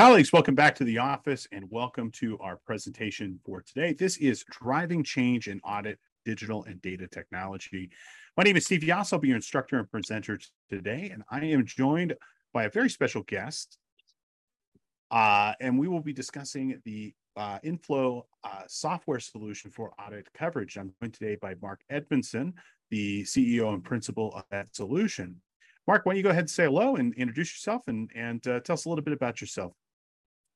Colleagues, welcome back to the office and welcome to our presentation for today. This is Driving Change in Audit, Digital and Data Technology. My name is Steve Yass. I'll be your instructor and presenter today, and I am joined by a very special guest. Uh, and we will be discussing the uh, Inflo uh, software solution for audit coverage. I'm joined today by Mark Edmondson, the CEO and principal of that solution. Mark, why don't you go ahead and say hello and introduce yourself and, and uh, tell us a little bit about yourself.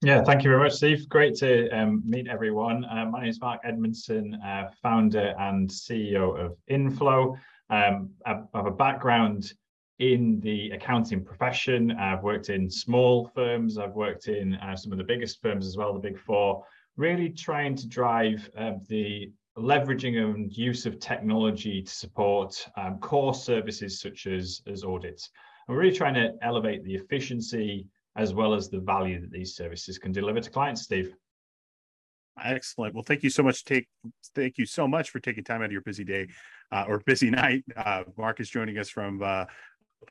Yeah, thank you very much, Steve. Great to um, meet everyone. Uh, my name is Mark Edmondson, uh, founder and CEO of Inflo. Um, I have a background in the accounting profession. I've worked in small firms, I've worked in uh, some of the biggest firms as well, the big four, really trying to drive uh, the leveraging and use of technology to support um, core services such as, as audits. And we're really trying to elevate the efficiency as well as the value that these services can deliver to clients, Steve. Excellent. Well, thank you so much. Take thank you so much for taking time out of your busy day uh, or busy night. Uh, Mark is joining us from uh,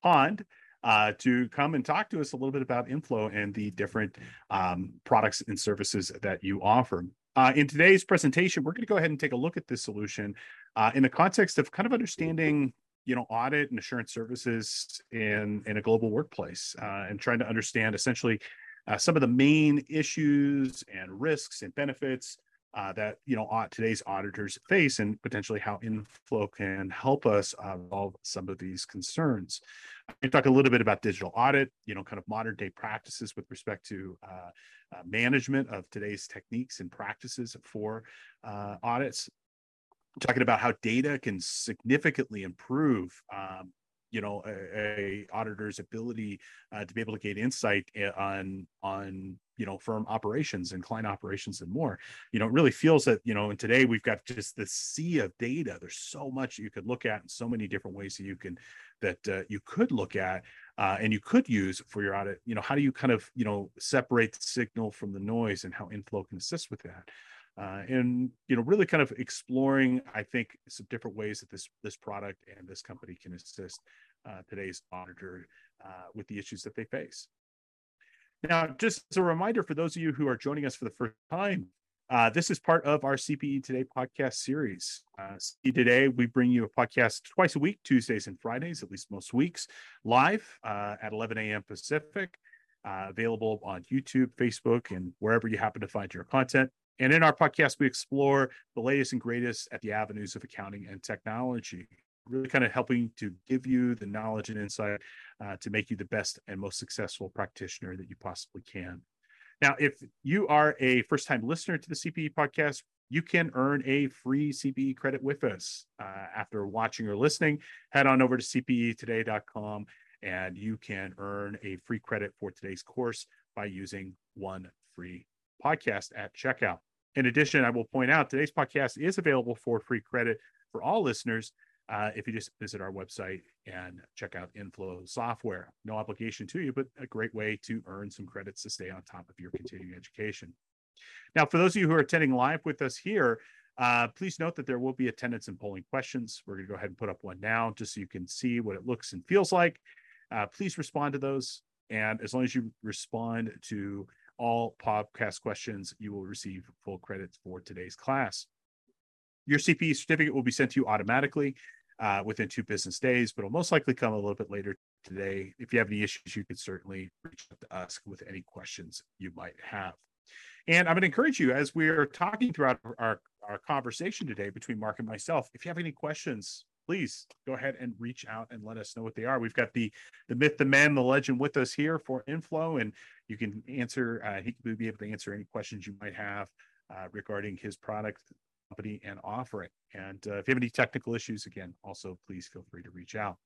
Pond uh, to come and talk to us a little bit about Inflo and the different um, products and services that you offer. Uh, in today's presentation, we're going to go ahead and take a look at this solution uh, in the context of kind of understanding you know audit and assurance services in in a global workplace uh, and trying to understand essentially uh, some of the main issues and risks and benefits uh, that you know today's auditors face and potentially how inflo can help us uh, solve some of these concerns. I talk a little bit about digital audit you know kind of modern day practices with respect to uh, uh, management of today's techniques and practices for audits talking about how data can significantly improve um, you know a, a auditor's ability uh, to be able to gain insight eh, on on you know firm operations and client operations and more. You know it really feels that you know and today we've got just the sea of data. There's so much you could look at and so many different ways that you can that uh, you could look at uh, and you could use for your audit. You know how do you kind of you know separate the signal from the noise and how inflo can assist with that uh, and you know really kind of exploring i think some different ways that this this product and this company can assist uh, today's auditor uh, with the issues that they face. Now just as a reminder for those of you who are joining us for the first time uh, this is part of our cpe today podcast series. Uh, today we bring you a podcast twice a week tuesdays and fridays at least most weeks live uh, at 11 a.m pacific available on youtube facebook and wherever you happen to find your content and in our podcast, we explore the latest and greatest at the avenues of accounting and technology, really kind of helping to give you the knowledge and insight uh, to make you the best and most successful practitioner that you possibly can. Now, if you are a first time listener to the CPE podcast, you can earn a free CPE credit with us. Uh, after watching or listening, head on over to cpetoday.com and you can earn a free credit for today's course by using one free podcast at checkout. In addition, I will point out today's podcast is available for free credit for all listeners uh, if you just visit our website and check out Inflo software. No obligation to you, but a great way to earn some credits to stay on top of your continuing education. Now, for those of you who are attending live with us here, uh, please note that there will be attendance and polling questions. We're going to go ahead and put up one now just so you can see what it looks and feels like. Uh, please respond to those. And as long as you respond to all podcast questions, you will receive full credits for today's class. Your CPE certificate will be sent to you automatically uh, within two business days, but it'll most likely come a little bit later today. If you have any issues, you can certainly reach out to us with any questions you might have. And I'm going to encourage you as we're talking throughout our, our conversation today between Mark and myself, if you have any questions please go ahead and reach out and let us know what they are. We've got the the myth, the man, the legend with us here for Inflo, and you can answer. Uh, he will be able to answer any questions you might have uh, regarding his product, company, and offering. And uh, if you have any technical issues, again, also please feel free to reach out.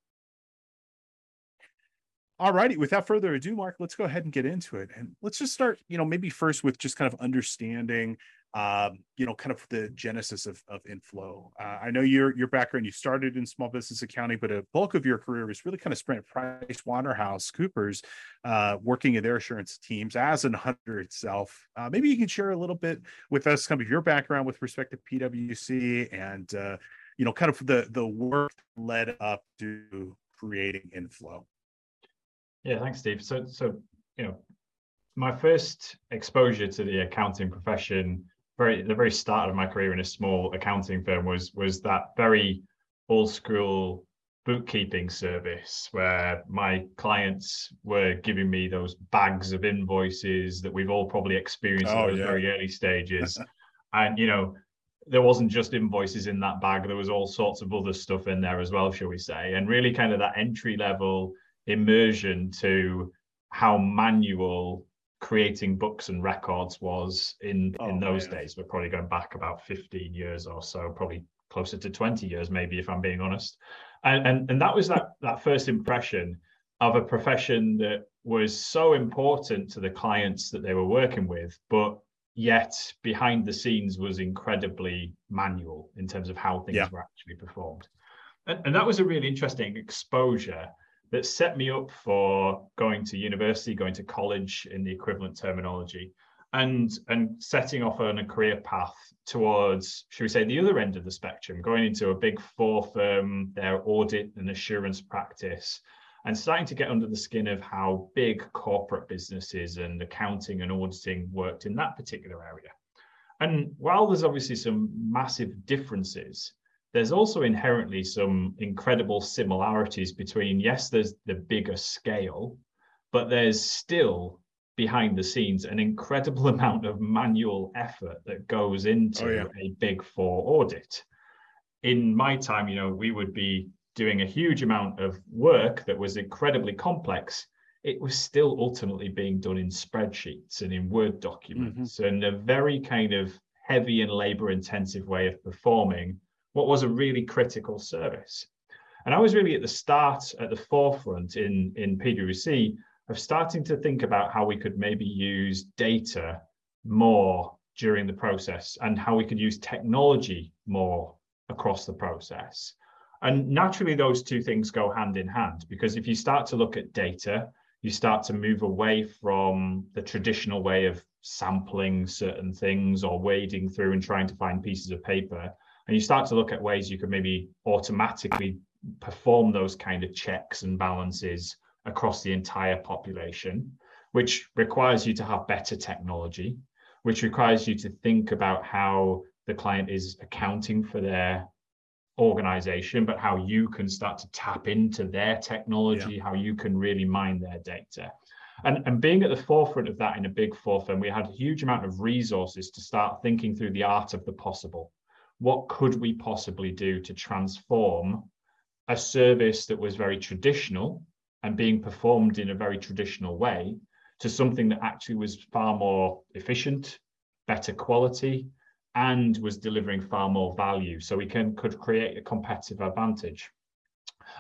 All righty. Without further ado, Mark, let's go ahead and get into it. And let's just start, you know, maybe first with just kind of understanding um, you know, kind of the genesis of, of inflo. Uh, I know your your background, you started in small business accounting, but a bulk of your career was really kind of spent at Price Waterhouse Coopers, uh, working in their assurance teams as an hunter itself. Uh, maybe you can share a little bit with us, kind of your background with respect to PwC and uh, you know, kind of the the work led up to creating inflo. Yeah, thanks, Steve. So so you know, my first exposure to the accounting profession, very the very start of my career in a small accounting firm was was that very old school bookkeeping service where my clients were giving me those bags of invoices that we've all probably experienced oh, in those yeah. very early stages. and you know, there wasn't just invoices in that bag, there was all sorts of other stuff in there as well, shall we say. And really kind of that entry level immersion to how manual creating books and records was in oh, in those man. days. We're probably going back about 15 years or so, probably closer to 20 years, maybe if I'm being honest and, and and that was that that first impression of a profession that was so important to the clients that they were working with, but yet behind the scenes was incredibly manual in terms of how things yeah. were actually performed. And, and that was a really interesting exposure that set me up for going to university, going to college in the equivalent terminology, and and setting off on a career path towards, should we say, the other end of the spectrum, going into a big four firm, their audit and assurance practice, and starting to get under the skin of how big corporate businesses and accounting and auditing worked in that particular area. And while there's obviously some massive differences, there's also inherently some incredible similarities between, yes, there's the bigger scale, but there's still behind the scenes an incredible amount of manual effort that goes into oh, yeah. a big four audit. In my time, you know, we would be doing a huge amount of work that was incredibly complex. It was still ultimately being done in spreadsheets and in Word documents mm-hmm. and a very kind of heavy and labor intensive way of performing what was a really critical service. And I was really at the start, at the forefront in, in PwC of starting to think about how we could maybe use data more during the process and how we could use technology more across the process. And naturally, those two things go hand in hand because if you start to look at data, you start to move away from the traditional way of sampling certain things or wading through and trying to find pieces of paper. And you start to look at ways you could maybe automatically perform those kind of checks and balances across the entire population, which requires you to have better technology, which requires you to think about how the client is accounting for their organization, but how you can start to tap into their technology, yeah. how you can really mine their data. And, and being at the forefront of that in a big four firm, we had a huge amount of resources to start thinking through the art of the possible. What could we possibly do to transform a service that was very traditional and being performed in a very traditional way to something that actually was far more efficient, better quality, and was delivering far more value. So we can could create a competitive advantage.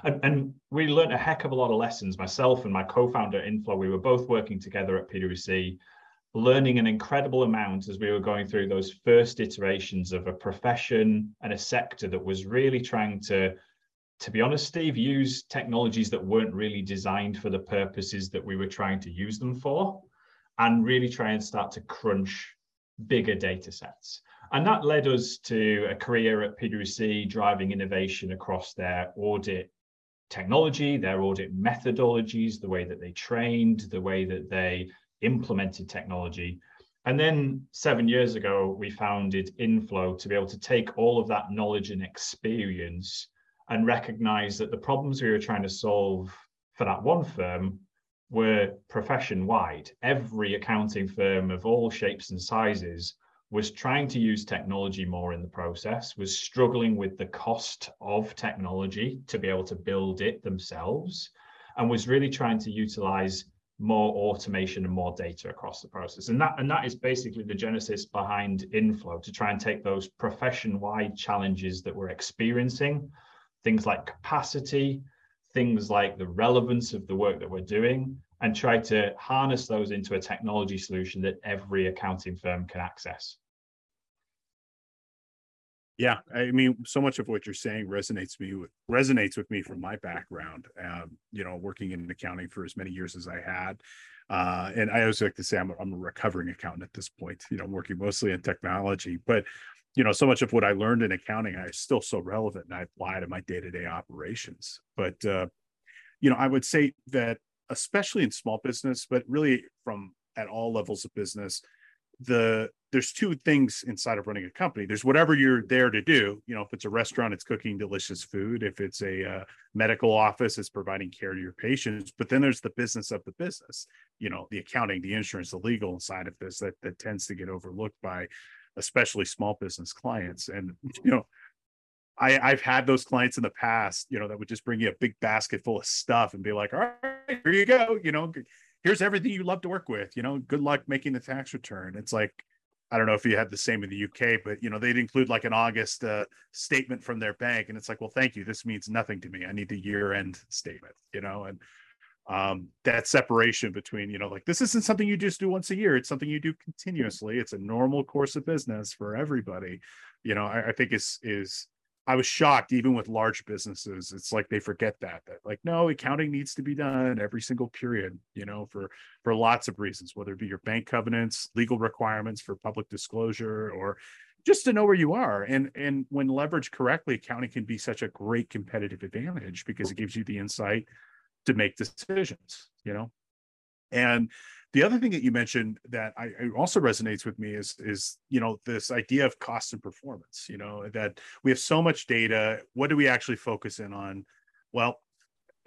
And, and we learned a heck of a lot of lessons. Myself and my co-founder Inflo, we were both working together at PwC, learning an incredible amount as we were going through those first iterations of a profession and a sector that was really trying to to be honest, Steve, use technologies that weren't really designed for the purposes that we were trying to use them for, and really try and start to crunch bigger data sets. And that led us to a career at PwC driving innovation across their audit technology, their audit methodologies, the way that they trained, the way that they implemented technology. And then seven years ago, we founded Inflo to be able to take all of that knowledge and experience and recognize that the problems we were trying to solve for that one firm were profession wide. Every accounting firm of all shapes and sizes was trying to use technology more in the process, was struggling with the cost of technology to be able to build it themselves, and was really trying to utilize more automation and more data across the process. And that, and that is basically the genesis behind Inflo to try and take those profession wide challenges that we're experiencing things like capacity, things like the relevance of the work that we're doing, and try to harness those into a technology solution that every accounting firm can access. Yeah, I mean, so much of what you're saying resonates me with resonates with me from my background. Um, you know, working in accounting for as many years as I had, uh, and I always like to say I'm a, I'm a recovering accountant at this point. You know, working mostly in technology, but you know, so much of what I learned in accounting I is still so relevant and I apply to my day-to-day operations. But uh, you know, I would say that especially in small business, but really from at all levels of business the there's two things inside of running a company there's whatever you're there to do you know if it's a restaurant it's cooking delicious food if it's a uh, medical office it's providing care to your patients but then there's the business of the business you know the accounting the insurance the legal side of this that that tends to get overlooked by especially small business clients and you know I, I've had those clients in the past, you know, that would just bring you a big basket full of stuff and be like, all right, here you go. You know, here's everything you love to work with. You know, good luck making the tax return. It's like, I don't know if you had the same in the UK, but you know, they'd include like an August uh, statement from their bank, and it's like, well, thank you. This means nothing to me. I need the year-end statement. You know, and um, that separation between you know, like this isn't something you just do once a year. It's something you do continuously. It's a normal course of business for everybody. You know, I, I think is is I was shocked, even with large businesses. It's like they forget that that like no accounting needs to be done every single period. You know, for for lots of reasons, whether it be your bank covenants, legal requirements for public disclosure, or just to know where you are. And and when leveraged correctly, accounting can be such a great competitive advantage because it gives you the insight to make decisions. You know, and the other thing that you mentioned that I, also resonates with me is is you know this idea of cost and performance. You know that we have so much data. What do we actually focus in on? Well,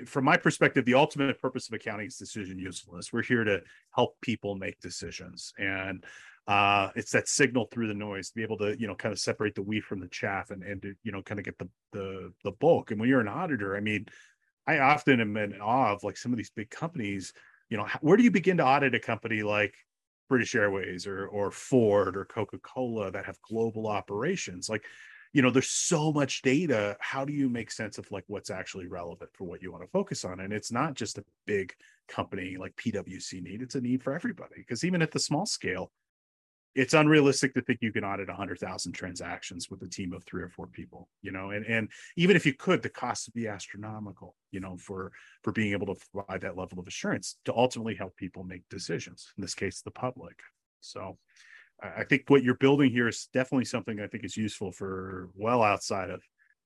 from my perspective, the ultimate purpose of accounting is decision usefulness. We're here to help people make decisions, and uh, it's that signal through the noise to be able to you know kind of separate the wheat from the chaff and and to, you know kind of get the the the bulk. And when you're an auditor, I mean, I often am in awe of like some of these big companies you know where do you begin to audit a company like british airways or or ford or coca-cola that have global operations? Like you know there's so much data. How do you make sense of like what's actually relevant for what you want to focus on? And it's not just a big company like pwc need it's a need for everybody because even at the small scale it's unrealistic to think you can audit 100,000 transactions with a team of three or four people, you know, and, and even if you could, the cost would be astronomical, you know, for, for being able to provide that level of assurance to ultimately help people make decisions, in this case, the public. So I think what you're building here is definitely something I think is useful for well outside of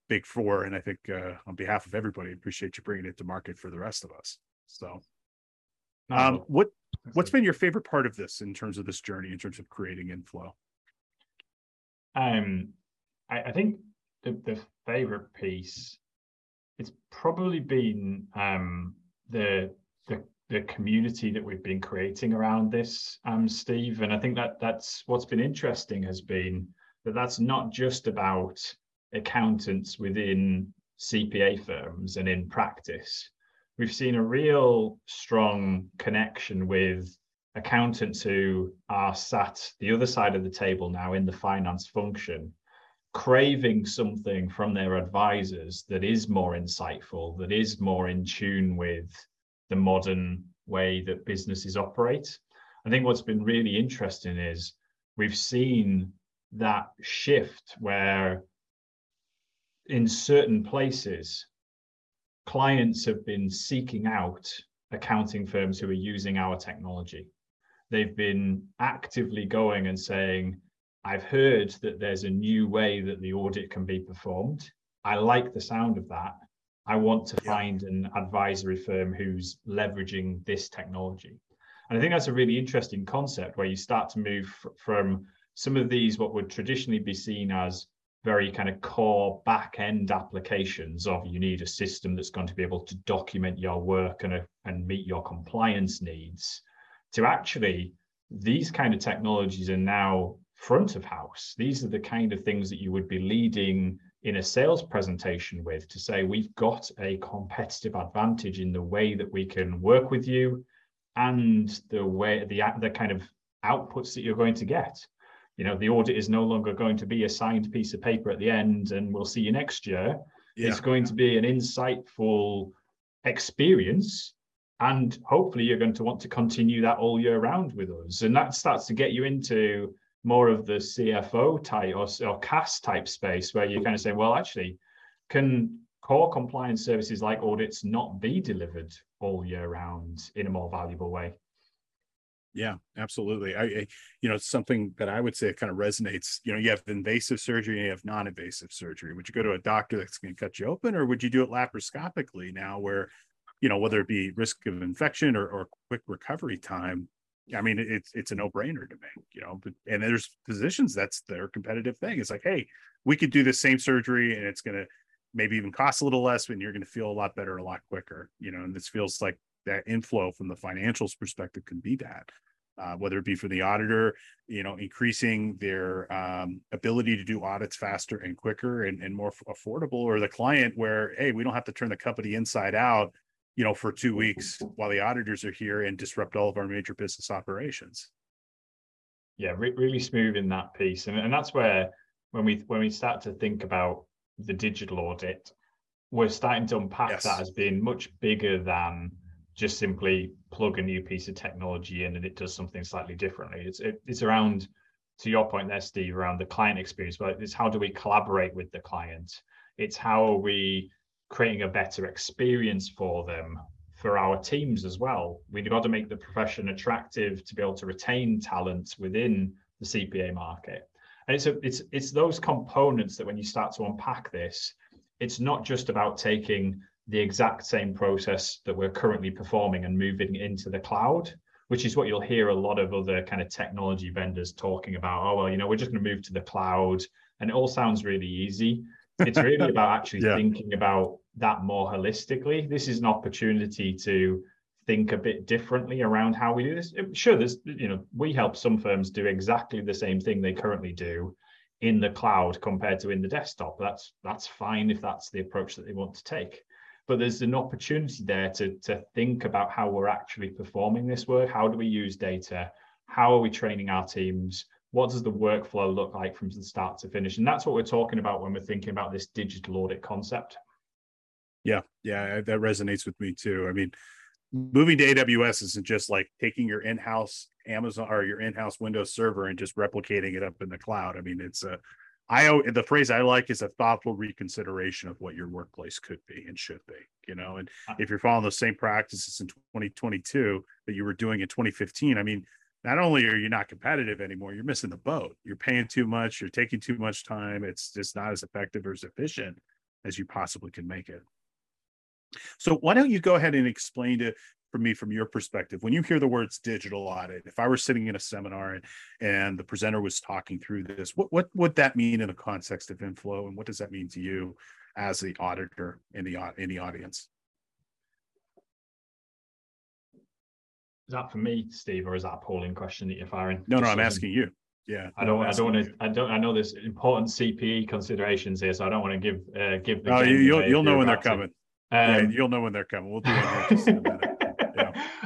big four. And I think uh, on behalf of everybody, appreciate you bringing it to market for the rest of us. So um, what what's been your favorite part of this in terms of this journey, in terms of creating inflo? Um, I, I think the, the favorite piece, it's probably been um, the the the community that we've been creating around this, um, Steve. And I think that that's what's been interesting has been that that's not just about accountants within CPA firms and in practice we've seen a real strong connection with accountants who are sat the other side of the table now in the finance function craving something from their advisors that is more insightful that is more in tune with the modern way that businesses operate. I think what's been really interesting is we've seen that shift where in certain places clients have been seeking out accounting firms who are using our technology. They've been actively going and saying, I've heard that there's a new way that the audit can be performed. I like the sound of that. I want to find an advisory firm who's leveraging this technology. And I think that's a really interesting concept where you start to move from some of these, what would traditionally be seen as very kind of core back end applications of you need a system that's going to be able to document your work and, uh, and meet your compliance needs to actually these kind of technologies are now front of house. These are the kind of things that you would be leading in a sales presentation with to say we've got a competitive advantage in the way that we can work with you and the way the the kind of outputs that you're going to get you know the audit is no longer going to be a signed piece of paper at the end and we'll see you next year. Yeah. it's going to be an insightful experience and hopefully you're going to want to continue that all year round with us. And that starts to get you into more of the cfo type or, or CAS type space where you're kind of saying well actually can core compliance services like audits not be delivered all year round in a more valuable way yeah, absolutely. I, I, you know, something that I would say kind of resonates. You know, you have invasive surgery and you have non-invasive surgery. Would you go to a doctor that's going to cut you open, or would you do it laparoscopically now, where, you know, whether it be risk of infection or, or quick recovery time, I mean, it's it's a no brainer to me, you know. And there's physicians that's their competitive thing. It's like, hey, we could do the same surgery, and it's gonna maybe even cost a little less, and you're gonna feel a lot better, a lot quicker, you know. And this feels like that inflo from the financials perspective can be that. Uh, whether it be for the auditor, you know, increasing their um, ability to do audits faster and quicker and, and more affordable, or the client where, hey, we don't have to turn the company inside out you know, for two weeks while the auditors are here and disrupt all of our major business operations. Yeah, re- really smooth in that piece, and and that's where when we when we start to think about the digital audit, we're starting to unpack yes. that as being much bigger than just simply plug a new piece of technology in and it does something slightly differently. It's it, it's around to your point there, Steve, around the client experience, but it's how do we collaborate with the client? It's how are we creating a better experience for them for our teams as well. We've got to make the profession attractive to be able to retain talent within the CPA market. And it's a, it's it's those components that when you start to unpack this, it's not just about taking the exact same process that we're currently performing and moving into the cloud, which is what you'll hear a lot of other kind of technology vendors talking about. Oh well, you know, we're just going to move to the cloud, and it all sounds really easy. It's really about actually yeah. thinking about that more holistically. This is an opportunity to think a bit differently around how we do this. Sure, there's you know we help some firms do exactly the same thing they currently do in the cloud compared to in the desktop. That's that's fine if that's the approach that they want to take. But there's an opportunity there to to think about how we're actually performing this work. How do we use data? How are we training our teams? What does the workflow look like from the start to finish? And that's what we're talking about when we're thinking about this digital audit concept. Yeah, yeah, that resonates with me too. I mean, moving to AWS isn't just like taking your in-house Amazon or your in-house Windows server and just replicating it up in the cloud. I mean, it's a I the phrase I like is a thoughtful reconsideration of what your workplace could be and should be. You know, and if you're following those same practices in 2022 that you were doing in 2015, I mean, not only are you not competitive anymore, you're missing the boat. You're paying too much. You're taking too much time. It's just not as effective or as efficient as you possibly can make it. So why don't you go ahead and explain to for me from your perspective when you hear the words digital audit if i were sitting in a seminar and, and the presenter was talking through this what, what would that mean in the context of inflo and what does that mean to you as the auditor in the in the audience? Is that for me steve or is that a polling question that you're firing? No no i'm asking you. Yeah. I don't i don't want to i don't i know there's important cpe considerations here so i don't want to give uh, give the oh you, you'll, you'll know when they're coming. Um, yeah, you'll know when they're coming. We'll do it just in a minute.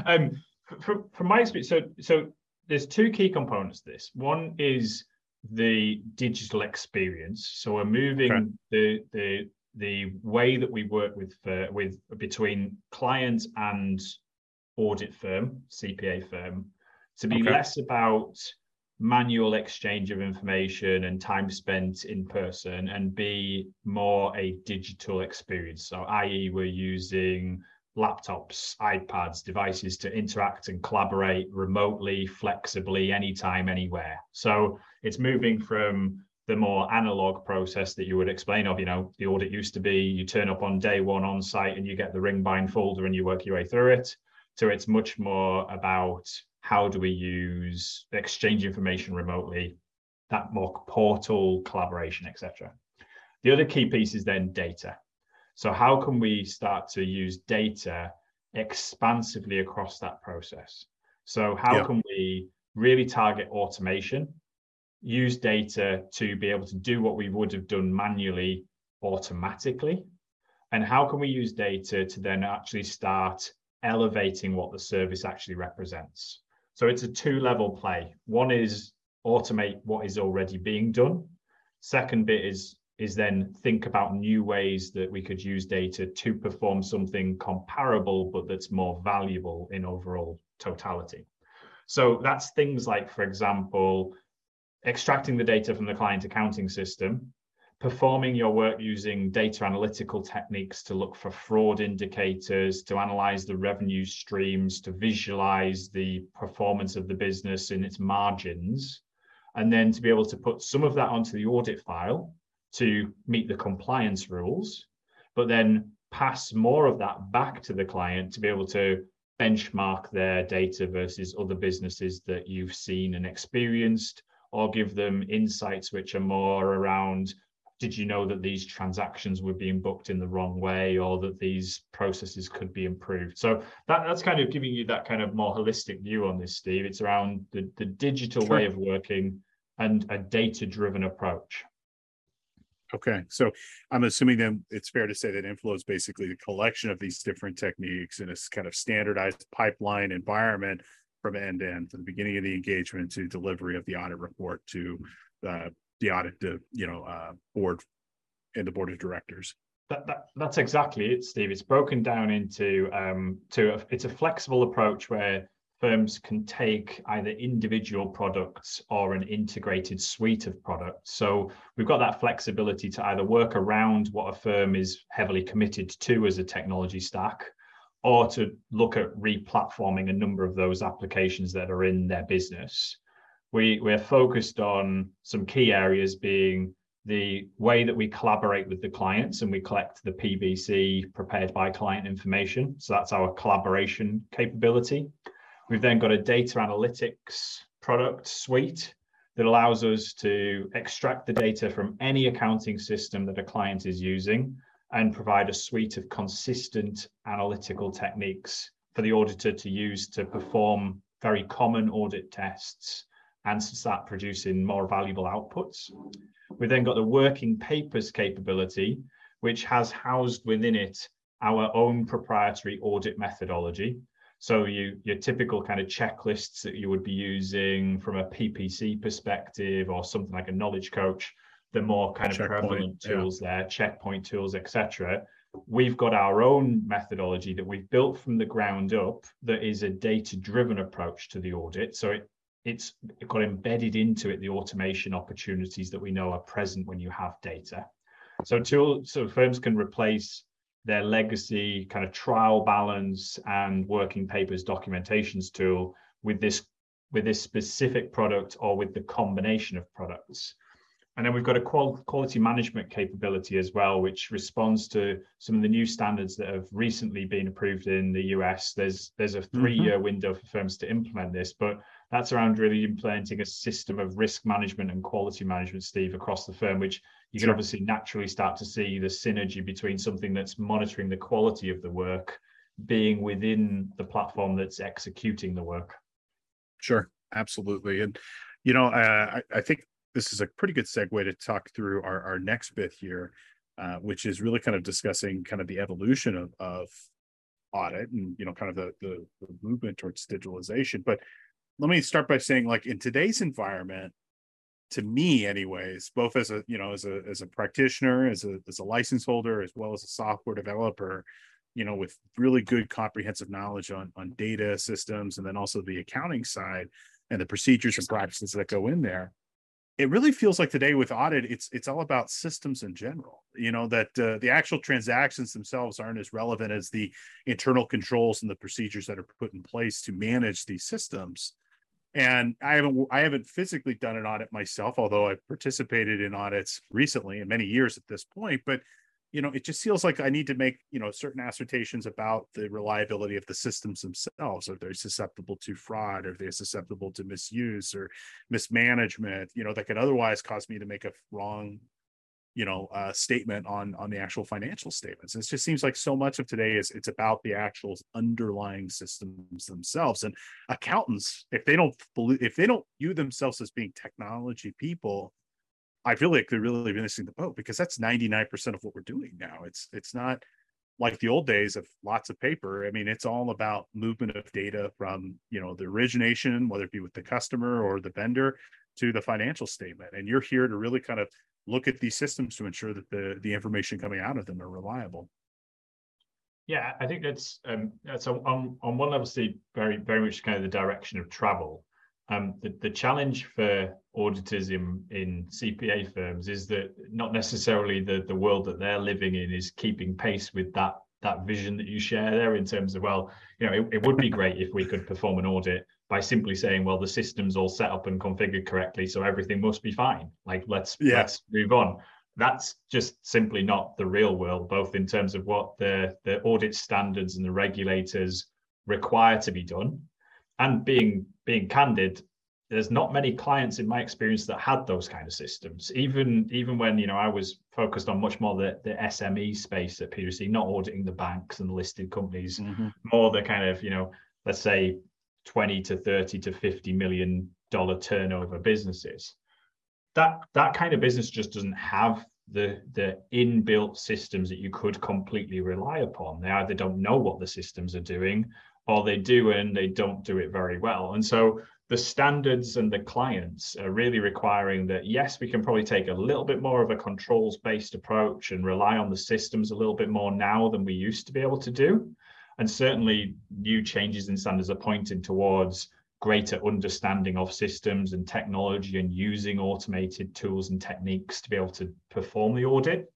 Um, from, from my experience, so so there's two key components to this. One is the digital experience. So we're moving okay. the the the way that we work with uh, with between client and audit firm, CPA firm, to be okay. less about manual exchange of information and time spent in person and be more a digital experience. So, i.e., we're using laptops, iPads, devices to interact and collaborate remotely, flexibly, anytime, anywhere. So, it's moving from the more analog process that you would explain of, you know, the audit used to be you turn up on day one on site and you get the ring bind folder and you work your way through it. So it's much more about how do we use exchange information remotely, that more portal collaboration, etc. The other key piece is then data. So how can we start to use data expansively across that process? So how yeah. can we really target automation, use data to be able to do what we would have done manually automatically? And how can we use data to then actually start elevating what the service actually represents? So it's a two level play. One is automate what is already being done. Second bit is is then think about new ways that we could use data to perform something comparable but that's more valuable in overall totality. So that's things like, for example, extracting the data from the client accounting system performing your work using data analytical techniques to look for fraud indicators, to analyze the revenue streams, to visualize the performance of the business in its margins, and then to be able to put some of that onto the audit file to meet the compliance rules, but then pass more of that back to the client to be able to benchmark their data versus other businesses that you've seen and experienced, or give them insights which are more around did you know that these transactions were being booked in the wrong way or that these processes could be improved? So that, that's kind of giving you that kind of more holistic view on this steve. It's around the, the digital sure. way of working and a data driven approach okay so i'm assuming then it's fair to say that inflo is basically the collection of these different techniques in a kind of standardized pipeline environment from end to end from the beginning of the engagement to delivery of the audit report to uh, the audit, to, you know, uh, board and the board of directors. That, that, that's exactly it, Steve. It's broken down into um, to a, it's a flexible approach where firms can take either individual products or an integrated suite of products. So we've got that flexibility to either work around what a firm is heavily committed to as a technology stack, or to look at replatforming a number of those applications that are in their business we we're focused on some key areas being the way that we collaborate with the clients and we collect the PBC prepared by client information. So that's our collaboration capability. We've then got a data analytics product suite that allows us to extract the data from any accounting system that a client is using and provide a suite of consistent analytical techniques for the auditor to use to perform very common audit tests and to start producing more valuable outputs. We've then got the working papers capability, which has housed within it our own proprietary audit methodology. So you, your typical kind of checklists that you would be using from a PPC perspective or something like a knowledge coach, the more kind of checkpoint, prevalent tools yeah. there, checkpoint tools, etc. We've got our own methodology that we've built from the ground up that is a data-driven approach to the audit. So it it's got embedded into it the automation opportunities that we know are present when you have data. So tools, so firms can replace their legacy kind of trial balance and working papers documentations tool with this with this specific product or with the combination of products. And then we've got a qual- quality management capability as well, which responds to some of the new standards that have recently been approved in the US. There's there's a three year mm-hmm. window for firms to implement this, but that's around really implementing a system of risk management and quality management, Steve, across the firm, which you can obviously naturally start to see the synergy between something that's monitoring the quality of the work being within the platform that's executing the work. Sure, absolutely. And, you know, uh, I, I, think this is a pretty good segue to talk through our, our next bit here, uh, which is really kind of discussing kind of the evolution of, of audit and, you know, kind of the, the, the movement towards digitalization. But let me start by saying like in today's environment to me anyways both as a you know as a as a practitioner as a as a license holder as well as a software developer you know with really good comprehensive knowledge on on data systems and then also the accounting side and the procedures and practices that go in there it really feels like today with audit it's it's all about systems in general you know that uh, the actual transactions themselves aren't as relevant as the internal controls and the procedures that are put in place to manage these systems and I haven't I haven't physically done an audit myself, although I've participated in audits recently in many years at this point. But you know, it just feels like I need to make you know certain assertions about the reliability of the systems themselves. Are they're susceptible to fraud? Are they're susceptible to misuse or mismanagement? You know, that could otherwise cause me to make a wrong you know uh, statement on on the actual financial statements. It just seems like so much of today is it's about the actual underlying systems themselves. And accountants if they don't believe if they don't view themselves as being technology people i feel like they're really missing the boat because that's 99% of what we're doing now. It's it's not like the old days of lots of paper. I mean it's all about movement of data from you know the origination whether it be with the customer or the vendor to the financial statement and you're here to really kind of look at these systems to ensure that the the information coming out of them are reliable. Yeah, I think that's um, that's on on one level, Steve, very very much kind of the direction of travel. Um, the, the challenge for auditors in, in CPA firms is that not necessarily the, the world that they're living in is keeping pace with that that vision that you share there in terms of well, you know, it, it would be great if we could perform an audit by simply saying, well, the system's all set up and configured correctly, so everything must be fine. Like let's yeah. let's move on. That's just simply not the real world, both in terms of what the the audit standards and the regulators require to be done. And being being candid, there's not many clients in my experience that had those kind of systems. Even even when you know I was focused on much more the, the SME space at PwC, not auditing the banks and listed companies, mm-hmm. more the kind of you know let's say 20 to 30 to 50 million dollar turnover businesses. That that kind of business just doesn't have the the inbuilt systems that you could completely rely upon. They either don't know what the systems are doing, or they do and they don't do it very well. And so the standards and the clients are really requiring that yes we can probably take a little bit more of a controls based approach and rely on the systems a little bit more now than we used to be able to do and certainly new changes in standards are pointing towards greater understanding of systems and technology and using automated tools and techniques to be able to perform the audit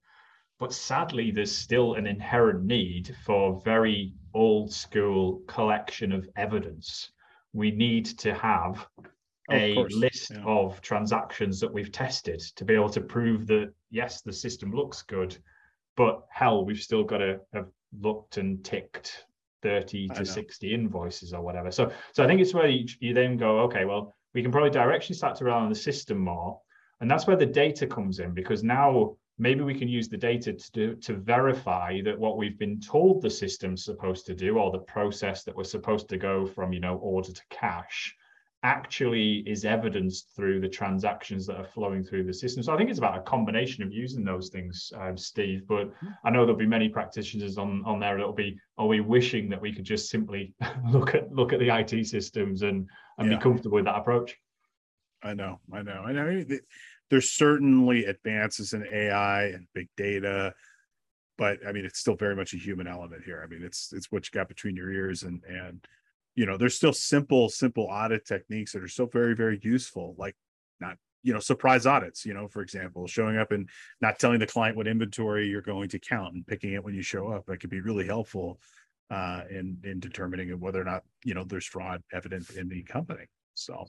but sadly there's still an inherent need for very old school collection of evidence we need to have a list yeah. of transactions that we've tested to be able to prove that yes the system looks good but hell we've still got to have looked and ticked 30 to 60 invoices or whatever. So so i think it's where you, you then go okay well we can probably directly start to rely on the system more. And that's where the data comes in because now maybe we can use the data to do, to verify that what we've been told the system's supposed to do or the process that we're supposed to go from you know order to cash actually is evidenced through the transactions that are flowing through the system. So I think it's about a combination of using those things, um, Steve. But hmm. I know there'll be many practitioners on on there that'll be, are we wishing that we could just simply look at look at the IT systems and and yeah. be comfortable with that approach? I know, I know, I know there's certainly advances in AI and big data, but I mean, it's still very much a human element here. I mean, it's it's what you got between your ears, and and you know, there's still simple simple audit techniques that are still very very useful, like not you know surprise audits you know for example showing up and not telling the client what inventory you're going to count and picking it when you show up that could be really helpful uh, in in determining whether or not you know there's fraud evident in the company so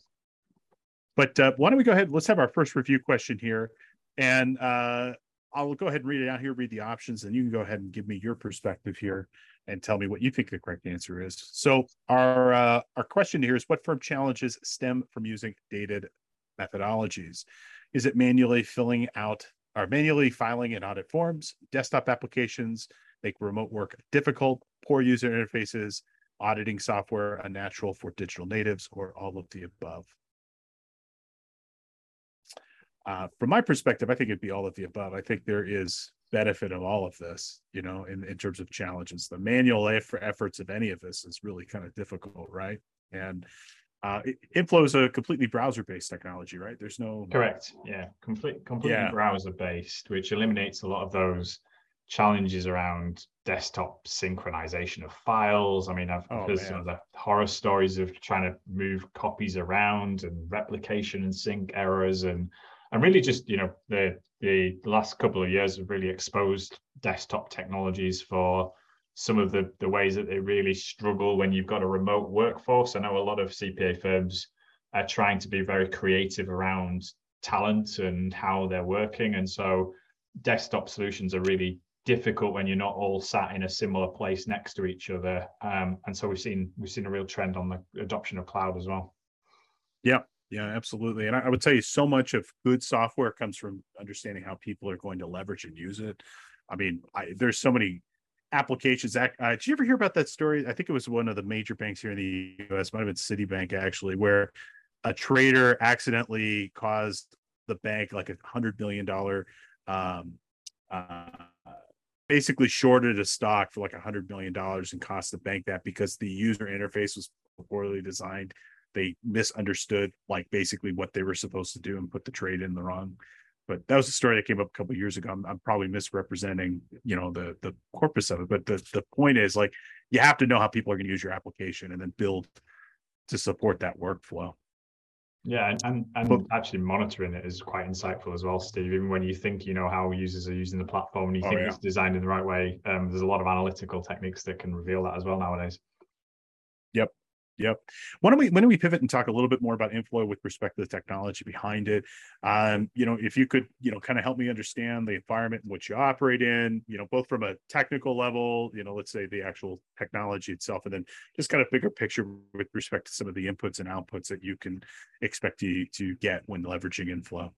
but uh, why don't we go ahead? Let's have our first review question here, and uh, I'll go ahead and read it out here. Read the options, and you can go ahead and give me your perspective here and tell me what you think the correct answer is. So our uh, our question here is: What firm challenges stem from using dated methodologies? Is it manually filling out or manually filing and audit forms, desktop applications make remote work difficult, poor user interfaces, auditing software unnatural for digital natives, or all of the above? Uh, from my perspective, I think it'd be all of the above. I think there is benefit of all of this, you know, in, in terms of challenges. The manual effort, efforts of any of this is really kind of difficult, right? And uh, Inflo is a completely browser-based technology, right? There's no correct, yeah, complete, completely yeah. browser-based, which eliminates a lot of those challenges around desktop synchronization of files. I mean, I've oh, heard some of the horror stories of trying to move copies around and replication and sync errors and and really just you know the the last couple of years have really exposed desktop technologies for some of the the ways that they really struggle when you've got a remote workforce. I know a lot of CPA firms are trying to be very creative around talent and how they're working, and so desktop solutions are really difficult when you're not all sat in a similar place next to each other. Um, and so we've seen we've seen a real trend on the adoption of cloud as well. Yeah, yeah, absolutely. And I, I, would tell you so much of good software comes from understanding how people are going to leverage and use it. I mean, I, there's so many applications. Uh, did you ever hear about that story? I think it was one of the major banks here in the US, might have been Citibank actually, where a trader accidentally caused the bank like a hundred million dollar um, uh, basically shorted a stock for like a hundred million dollars and cost the bank that because the user interface was poorly designed they misunderstood like basically what they were supposed to do and put the trade in the wrong. But that was a story that came up a couple years ago. I'm, I'm, probably misrepresenting you know the the corpus of it but the, the point is like you have to know how people are going to use your application and then build to support that workflow. Yeah and and, actually monitoring it is quite insightful as well steve even when you think you know how users are using the platform and you oh, think yeah. it's designed in the right way um, there's a lot of analytical techniques that can reveal that as well nowadays. Yep Yep. Why don't we why don't we pivot and talk a little bit more about Inflo with respect to the technology behind it? Um, you know, if you could, you know, kind of help me understand the environment in which you operate in, you know, both from a technical level, you know, let's say the actual technology itself, and then just kind of bigger picture with respect to some of the inputs and outputs that you can expect to to get when leveraging Inflo.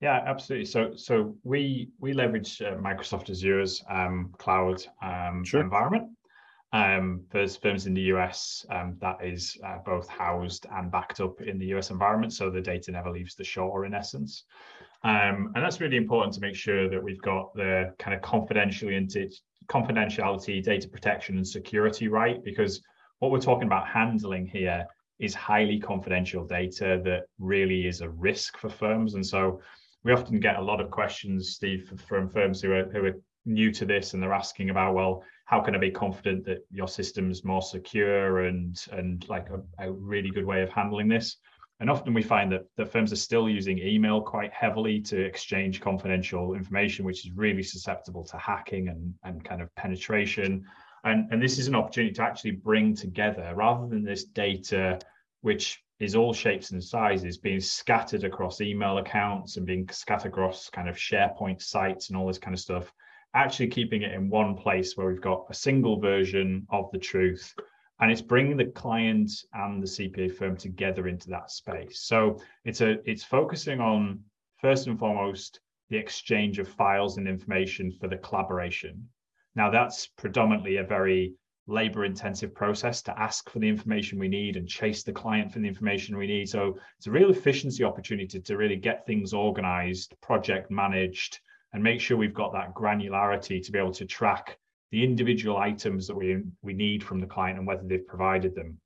Yeah, absolutely. So, so we we leverage uh, Microsoft Azure's um, cloud um, sure. environment. Um, there's firms in the US um, that is uh, both housed and backed up in the US environment, so the data never leaves the shore in essence. Um, and that's really important to make sure that we've got the kind of confidentiality, confidentiality, data protection, and security right, because what we're talking about handling here is highly confidential data that really is a risk for firms. And so we often get a lot of questions, Steve, from firms who are, who are new to this and they're asking about, well, how can I be confident that your system's more secure and and like a, a really good way of handling this? And often we find that the firms are still using email quite heavily to exchange confidential information, which is really susceptible to hacking and, and kind of penetration. And, and this is an opportunity to actually bring together, rather than this data, which is all shapes and sizes being scattered across email accounts and being scattered across kind of SharePoint sites and all this kind of stuff, actually keeping it in one place where we've got a single version of the truth and it's bringing the client and the CPA firm together into that space. So it's a it's focusing on first and foremost the exchange of files and information for the collaboration. Now that's predominantly a very labor intensive process to ask for the information we need and chase the client for the information we need. So it's a real efficiency opportunity to really get things organized, project managed, and make sure we've got that granularity to be able to track the individual items that we, we need from the client and whether they've provided them.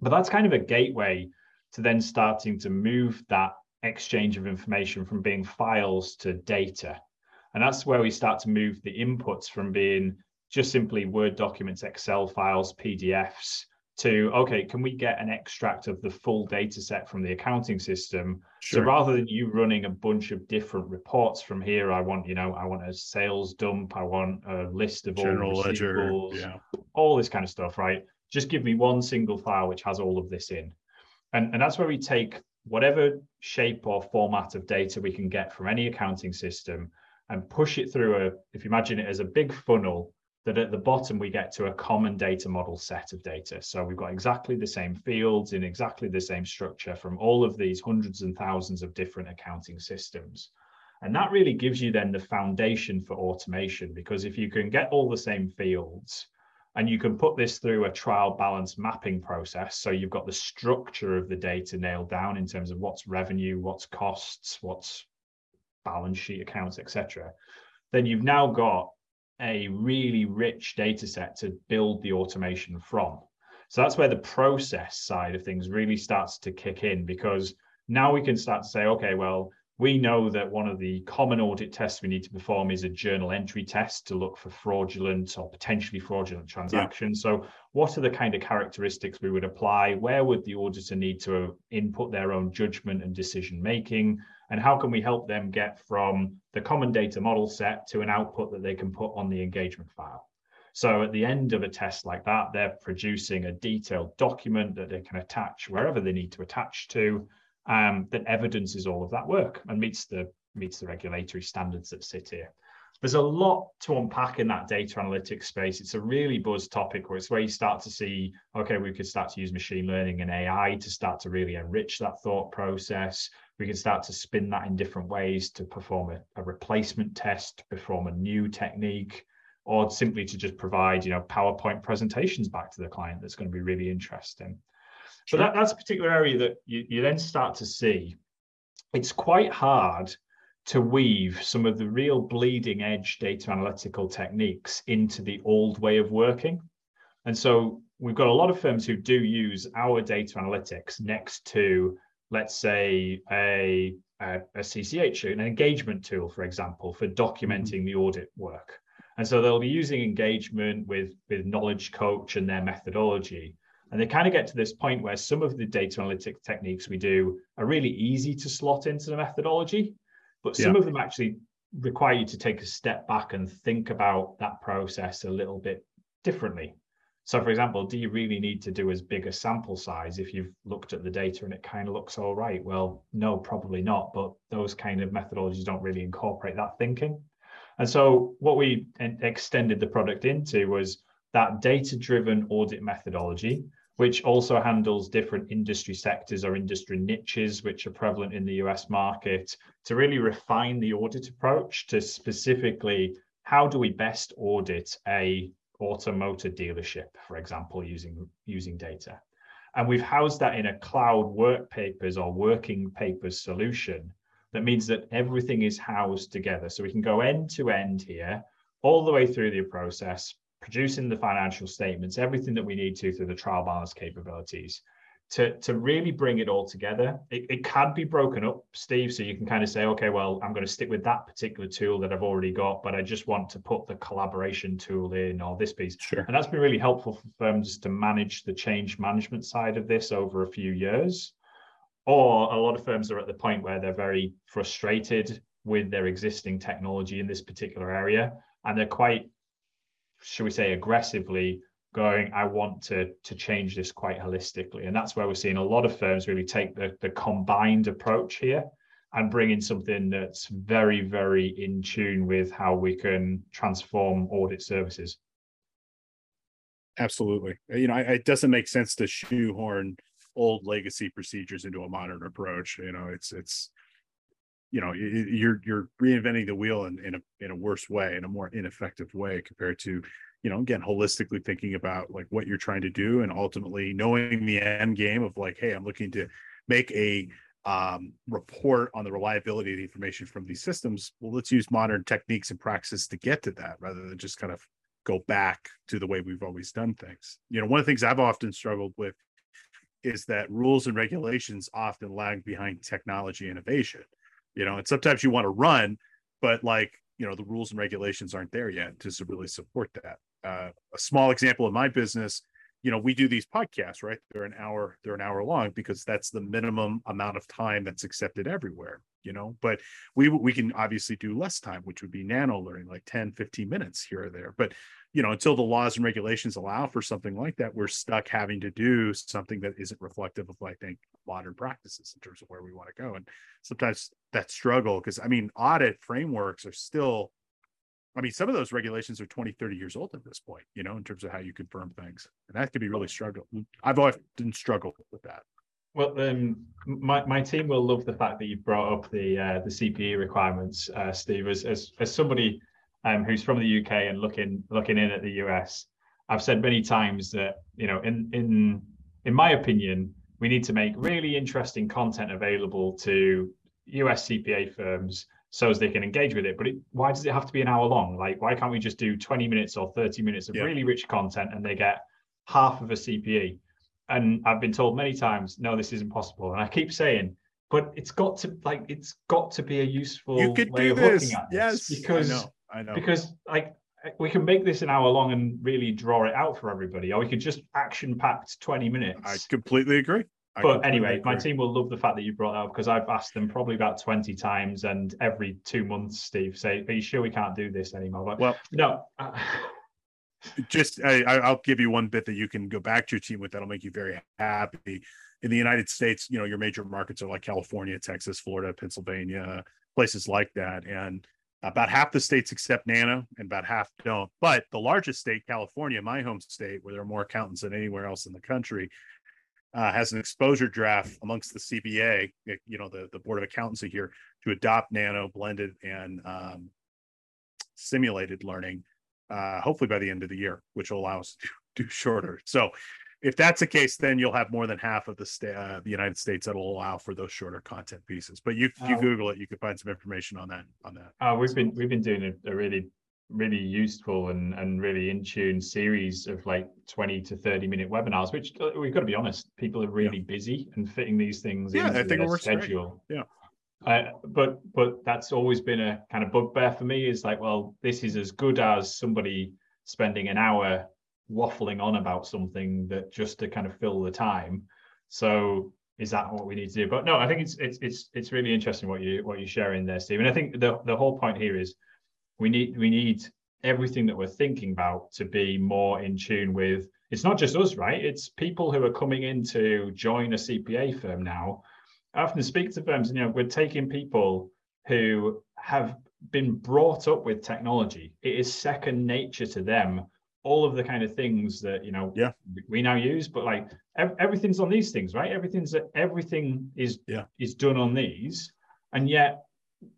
But that's kind of a gateway to then starting to move that exchange of information from being files to data. And that's where we start to move the inputs from being just simply Word documents, Excel files, PDFs, to okay, can we get an extract of the full data set from the accounting system? Sure. So rather than you running a bunch of different reports from here, I want, you know, I want a sales dump, I want a list of General all ledger, yeah. all this kind of stuff, right? Just give me one single file which has all of this in. And, and that's where we take whatever shape or format of data we can get from any accounting system and push it through a, if you imagine it as a big funnel that at the bottom we get to a common data model set of data. So we've got exactly the same fields in exactly the same structure from all of these hundreds and thousands of different accounting systems. And that really gives you then the foundation for automation because if you can get all the same fields and you can put this through a trial balance mapping process, so you've got the structure of the data nailed down in terms of what's revenue, what's costs, what's balance sheet accounts, etc. Then you've now got a really rich data set to build the automation from. So that's where the process side of things really starts to kick in because now we can start to say, okay, well, we know that one of the common audit tests we need to perform is a journal entry test to look for fraudulent or potentially fraudulent transactions. Yeah. So, what are the kind of characteristics we would apply? Where would the auditor need to input their own judgment and decision making? And how can we help them get from the common data model set to an output that they can put on the engagement file. So at the end of a test like that, they're producing a detailed document that they can attach wherever they need to attach to um, that evidences all of that work and meets the meets the regulatory standards that sit here. There's a lot to unpack in that data analytics space. It's a really buzz topic where it's where you start to see, okay, we could start to use machine learning and AI to start to really enrich that thought process we can start to spin that in different ways to perform a, a replacement test, perform a new technique, or simply to just provide, you know, PowerPoint presentations back to the client that's going to be really interesting. So that, that's a particular area that you, you then start to see. It's quite hard to weave some of the real bleeding edge data analytical techniques into the old way of working. And so we've got a lot of firms who do use our data analytics next to let's say a, a, a CCH, an engagement tool, for example, for documenting mm-hmm. the audit work. And so they'll be using engagement with, with Knowledge Coach and their methodology. And they kind of get to this point where some of the data analytic techniques we do are really easy to slot into the methodology, but some yeah. of them actually require you to take a step back and think about that process a little bit differently. So, for example, do you really need to do as big a sample size if you've looked at the data and it kind of looks all right? Well, no, probably not. But those kind of methodologies don't really incorporate that thinking. And so, what we extended the product into was that data driven audit methodology, which also handles different industry sectors or industry niches, which are prevalent in the US market, to really refine the audit approach to specifically how do we best audit a automotive dealership, for example, using, using data. And we've housed that in a cloud work papers or working papers solution. That means that everything is housed together. So we can go end to end here, all the way through the process, producing the financial statements, everything that we need to through the trial balance capabilities to, to really bring it all together. It, it can be broken up, Steve, so you can kind of say, okay, well, I'm going to stick with that particular tool that I've already got, but I just want to put the collaboration tool in or this piece. Sure. And that's been really helpful for firms to manage the change management side of this over a few years. Or a lot of firms are at the point where they're very frustrated with their existing technology in this particular area, and they're quite, should we say, aggressively going, I want to, to change this quite holistically. And that's where we're seeing a lot of firms really take the, the combined approach here and bring in something that's very, very in tune with how we can transform audit services. Absolutely. You know, it doesn't make sense to shoehorn old legacy procedures into a modern approach. You know, it's it's you know you're you're reinventing the wheel in, in a in a worse way in a more ineffective way compared to you know again holistically thinking about like what you're trying to do and ultimately knowing the end game of like hey i'm looking to make a um, report on the reliability of the information from these systems. Well let's use modern techniques and practices to get to that rather than just kind of go back to the way we've always done things. You know one of the things i've often struggled with is that rules and regulations often lag behind technology innovation. You know and sometimes you want to run but like you know the rules and regulations aren't there yet to really support that uh, a small example of my business you know we do these podcasts right? They're an hour they're an hour long because that's the minimum amount of time that's accepted everywhere you know? But we we can obviously do less time which would be nano learning like 10 15 minutes here or there. But you know until the laws and regulations allow for something like that we're stuck having to do something that isn't reflective of i think modern practices in terms of where we want to go. And sometimes that struggle because i mean audit frameworks are still I mean, some of those regulations are 20, 30 years old at this point, you know, in terms of how you confirm things. And that could be really struggle. I've often struggled with that. Well, um, my, my team will love the fact that you brought up the uh, the CPE requirements, uh, Steve. As, as, as somebody um, who's from the UK and looking looking in at the US, I've said many times that you know, in in in my opinion, we need to make really interesting content available to US CPA firms so as they can engage with it. But it, why does it have to be an hour long? Like, why can't we just do 20 minutes or 30 minutes of yeah. really rich content and they get half of a CPE? And I've been told many times, no, this is impossible. And I keep saying, but it's got to like it's got to be a useful you could way do of this. looking at yes, this because I know, I know. because like we can make this an hour long and really draw it out for everybody, or we could just action packed 20 minutes. I completely agree but anyway, my team will love the fact that you brought that up because I've asked them probably about 20 times, and every two months, Steve say, Are you sure we can't do this anymore? But well, no. Uh, just I, I'll give you one bit that you can go back to your team with that'll make you very happy. In the United States, you know, your major markets are like California, Texas, Florida, Pennsylvania, places like that. And about half the states accept nano and about half don't. But the largest state, California, my home state, where there are more accountants than anywhere else in the country, uh, has an exposure draft amongst the CBA, you know, the, the Board of Accountancy here, to adopt nano blended and um, simulated learning, uh, hopefully by the end of the year, which will allow us to do shorter. So if that's the case, then you'll have more than half of the sta- uh, the United States that will allow for those shorter content pieces. But you you uh, Google it, you can find some information on that on that. Uh, we've been we've been doing a, a really really useful and, and really in tune series of like 20 to 30 minute webinars which uh, we've got to be honest people are really yeah. busy and fitting these things yeah, into I think their schedule great. yeah. Uh, but but that's always been a kind of bugbear for me is like well this is as good as somebody spending an hour waffling on about something that just to kind of fill the time. So is that what we need to do? But no i think it's it's it's it's really interesting what you what you're sharing there steve and i think the the whole point here is we need we need everything that we're thinking about to be more in tune with it's not just us, right? It's people who are coming in to join a CPA firm now. I often speak to firms, and you know, we're taking people who have been brought up with technology. It is second nature to them. All of the kind of things that you know yeah. we now use, but like ev- everything's on these things, right? Everything's everything is yeah. is done on these, and yet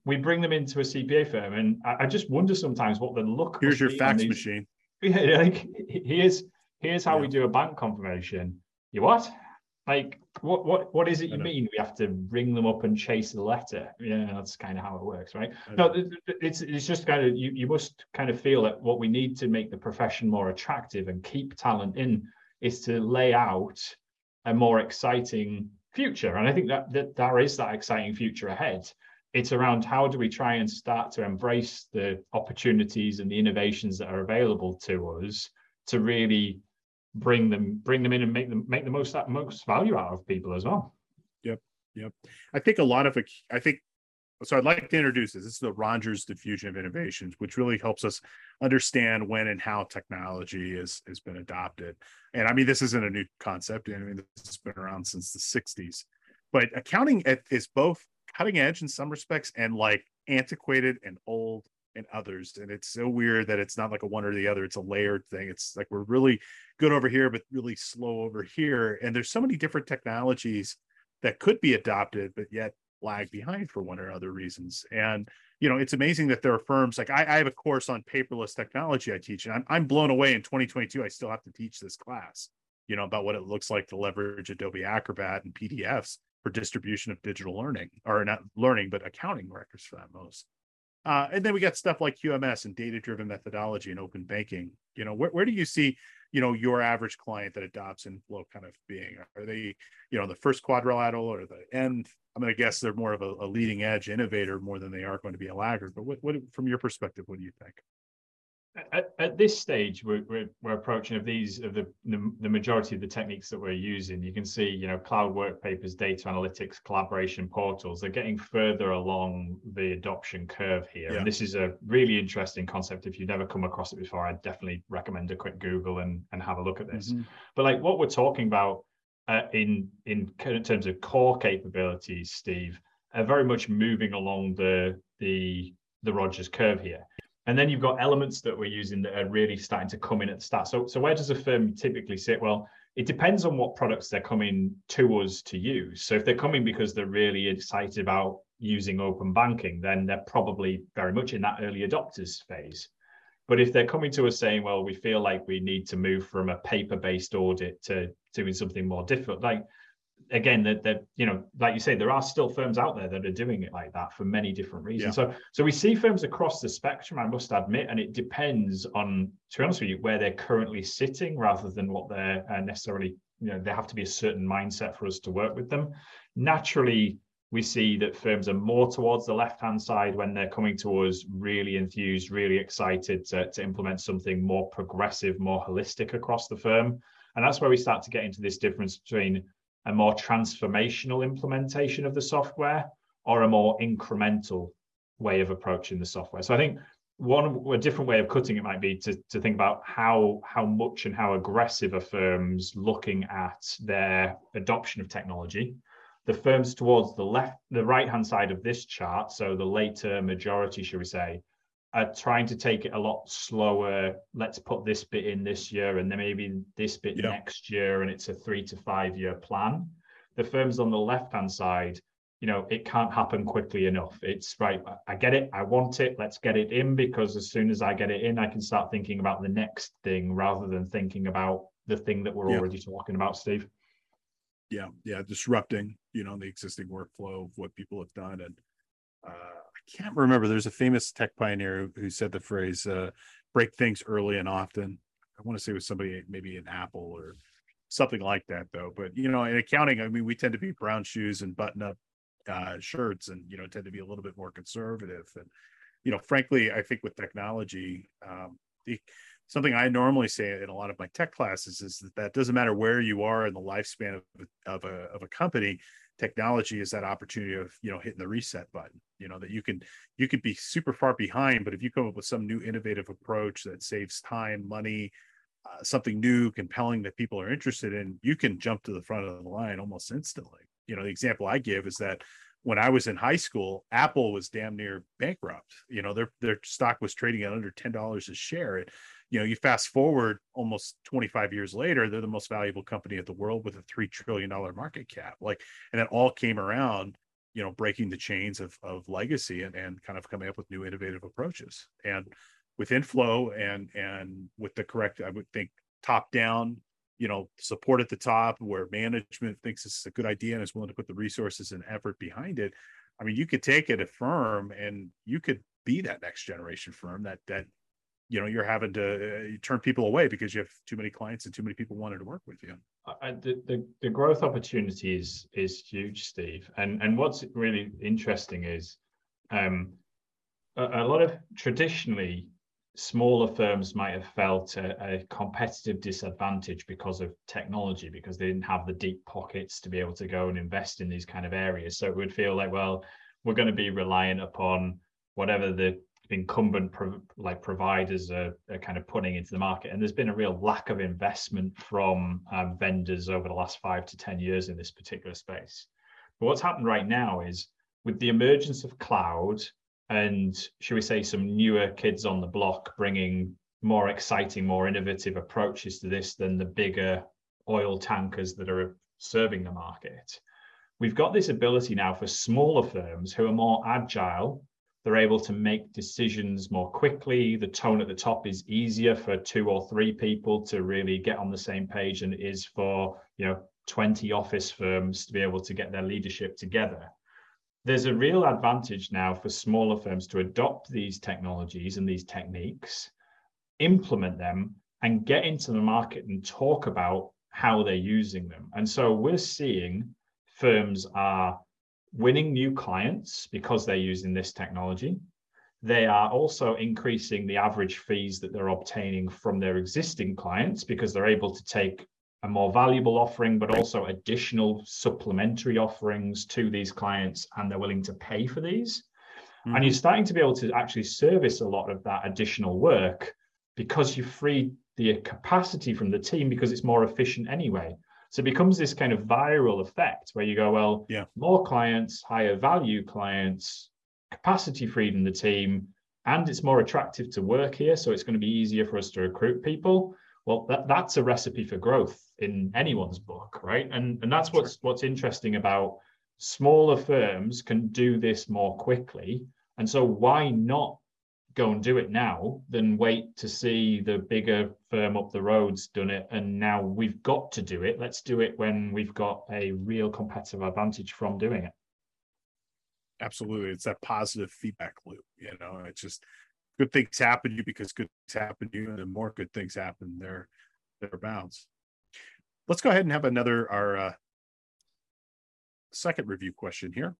we bring them into a CPA firm, and I, I just wonder sometimes what the look. Here's your fax machine. Yeah, like here's here's how yeah. we do a bank confirmation. You what? Like, what what what is it you mean? We have to ring them up and chase the letter. Yeah, that's kind of how it works, right? No, it's it's just kind of you you must kind of feel that what we need to make the profession more attractive and keep talent in is to lay out a more exciting future. And I think that, that there is that exciting future ahead. It's around how do we try and start to embrace the opportunities and the innovations that are available to us to really bring them bring them in and make them make the most most value out of people as well. Yep yep. I think a lot of it i think so i'd like to introduce this. This is the rogers diffusion of innovations which really helps us understand when and how technology is has been adopted. And i mean this isn't a new concept. I mean this has been around since the 60s but accounting is both cutting edge in some respects and like antiquated and old and others. And it's so weird that it's not like a one or the other, it's a layered thing. It's like we're really good over here, but really slow over here. And there's so many different technologies that could be adopted, but yet lag behind for one or other reasons. And you know, it's amazing that there are firms like I, I have a course on paperless technology I teach, and I'm I'm blown away in 2022. I still have to teach this class, you know, about what it looks like to leverage Adobe Acrobat and PDFs for distribution of digital learning, or not learning, but accounting records for that most. Uh, and then we got stuff like QMS and data driven methodology and open banking. You know, where, where do you see, you know, your average client that adopts Inflo kind of being? Are they, you know, the first quadrilateral or the end? I'm going to guess they're more of a, a leading edge innovator more than they are going to be a laggard. But what, what, from your perspective, what do you think? At, at, this stage, we're, we're, we're, approaching of these of the, the, the majority of the techniques that we're using. You can see, you know, cloud work papers, data analytics, collaboration portals. They're getting further along the adoption curve here, yeah. and this is a really interesting concept. If you've never come across it before, I'd definitely recommend a quick Google and and have a look at this. Mm-hmm. But like what we're talking about uh, in in terms of core capabilities, Steve, are very much moving along the the the Rogers curve here. And then you've got elements that we're using that are really starting to come in at the start. So, so where does a firm typically sit? Well, it depends on what products they're coming to us to use. So if they're coming because they're really excited about using open banking, then they're probably very much in that early adopters phase. But if they're coming to us saying, well, we feel like we need to move from a paper-based audit to doing something more difficult, like again that that you know like you say there are still firms out there that are doing it like that for many different reasons. Yeah. so so we see firms across the spectrum i must admit and it depends on to be honest with you where they're currently sitting rather than what they're uh, necessarily you know they have to be a certain mindset for us to work with them. Naturally we see that firms are more towards the left hand side when they're coming to us really enthused really excited to, to implement something more progressive more holistic across the firm. And that's where we start to get into this difference between a more transformational implementation of the software or a more incremental way of approaching the software. So I think one a different way of cutting it might be to, to think about how how much and how aggressive are firms looking at their adoption of technology. The firms towards the left, the right hand side of this chart, so the later majority, should we say, are trying to take it a lot slower. Let's put this bit in this year and then maybe this bit yeah. next year, and it's a three to five year plan. The firms on the left hand side, you know, it can't happen quickly enough. It's right, I get it, I want it, let's get it in because as soon as I get it in, I can start thinking about the next thing rather than thinking about the thing that we're yeah. already talking about, Steve. Yeah, yeah, disrupting, you know, the existing workflow of what people have done and uh, can't remember. There's a famous tech pioneer who said the phrase uh, "break things early and often." I want to say it was somebody maybe in Apple or something like that, though. But you know, in accounting, I mean, we tend to be brown shoes and button-up uh, shirts, and you know, tend to be a little bit more conservative. And you know, frankly, I think with technology, um, the, something I normally say in a lot of my tech classes is that that doesn't matter where you are in the lifespan of, of a of a company technology is that opportunity of you know hitting the reset button you know that you can you could be super far behind but if you come up with some new innovative approach that saves time money uh, something new, compelling that people are interested in, you can jump to the front of the line almost instantly. You know, the example I give is that when I was in high school, Apple was damn near bankrupt. You know, their their stock was trading at under ten dollars a share. It, you know, you fast forward almost 25 years later, they're the most valuable company in the world with a three trillion dollar market cap. Like, and it all came around, you know, breaking the chains of of legacy and, and kind of coming up with new innovative approaches. And with inflo and and with the correct, I would think top down you know support at the top where management thinks this is a good idea and is willing to put the resources and effort behind it i mean you could take it a firm and you could be that next generation firm that that you know you're having to uh, turn people away because you have too many clients and too many people wanted to work with you. The, the, the growth opportunity is is huge steve. And and what's really interesting is um a, a lot of traditionally smaller firms might have felt a, a, competitive disadvantage because of technology because they didn't have the deep pockets to be able to go and invest in these kind of areas. So it would feel like well we're going to be reliant upon whatever the incumbent pro- like providers are, are, kind of putting into the market. And there's been a real lack of investment from um, vendors over the last five to ten years in this particular space. But what's happened right now is with the emergence of cloud and should we say some newer kids on the block bringing more exciting more innovative approaches to this than the bigger oil tankers that are serving the market we've got this ability now for smaller firms who are more agile they're able to make decisions more quickly the tone at the top is easier for two or three people to really get on the same page than it is for you know 20 office firms to be able to get their leadership together there's a real advantage now for smaller firms to adopt these technologies and these techniques, implement them, and get into the market and talk about how they're using them. And so we're seeing firms are winning new clients because they're using this technology. They are also increasing the average fees that they're obtaining from their existing clients because they're able to take a more valuable offering, but also additional supplementary offerings to these clients, and they're willing to pay for these. Mm-hmm. And you're starting to be able to actually service a lot of that additional work because you free the capacity from the team because it's more efficient anyway. So it becomes this kind of viral effect where you go, well, yeah. more clients, higher value clients, capacity freed in the team, and it's more attractive to work here. So it's going to be easier for us to recruit people well that, that's a recipe for growth in anyone's book right and and that's what's what's interesting about smaller firms can do this more quickly and so why not go and do it now than wait to see the bigger firm up the road's done it and now we've got to do it let's do it when we've got a real competitive advantage from doing it absolutely it's that positive feedback loop you know it's just good things happen to you because good things happen to you, and the more good things happen, there thereabouts. Let's go ahead and have another our uh, second review question here.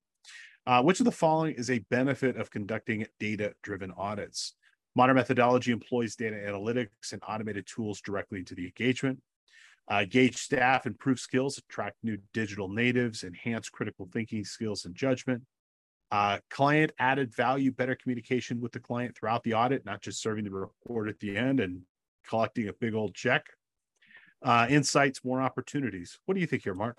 Uh, which of the following is a benefit of conducting data-driven audits? Modern methodology employs data analytics and automated tools directly into the engagement. Uh, gauge staff, improve skills, attract new digital natives, enhance critical thinking skills and judgment. Uh, client added value, better communication with the client throughout the audit, not just serving the report at the end and collecting a big old check. Uh, insights, more opportunities. What do you think here, Mark?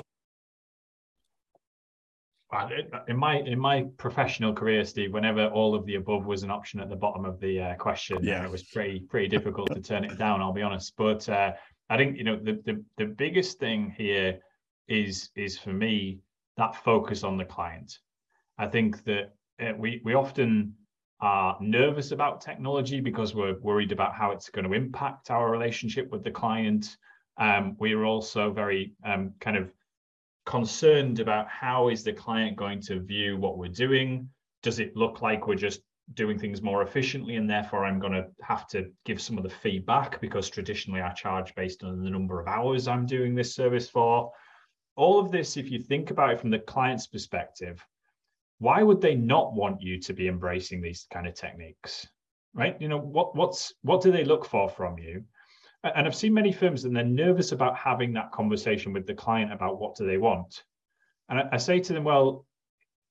In my in my professional career, Steve, whenever all of the above was an option at the bottom of the uh, question, yeah. it was pretty pretty difficult to turn it down. I'll be honest, but uh, I think you know the, the the biggest thing here is is for me that focus on the client I think that uh, we we often are nervous about technology because we're worried about how it's going to impact our relationship with the client. Um, we are also very um, kind of concerned about how is the client going to view what we're doing. Does it look like we're just doing things more efficiently and therefore i'm going to have to give some of the feedback because traditionally i charge based on the number of hours i'm doing this service for? All of this if you think about it from the client's perspective why would they not want you to be embracing these kind of techniques right? You know what what's what do they look for from you and i've seen many firms and they're nervous about having that conversation with the client about what do they want and I, I say to them well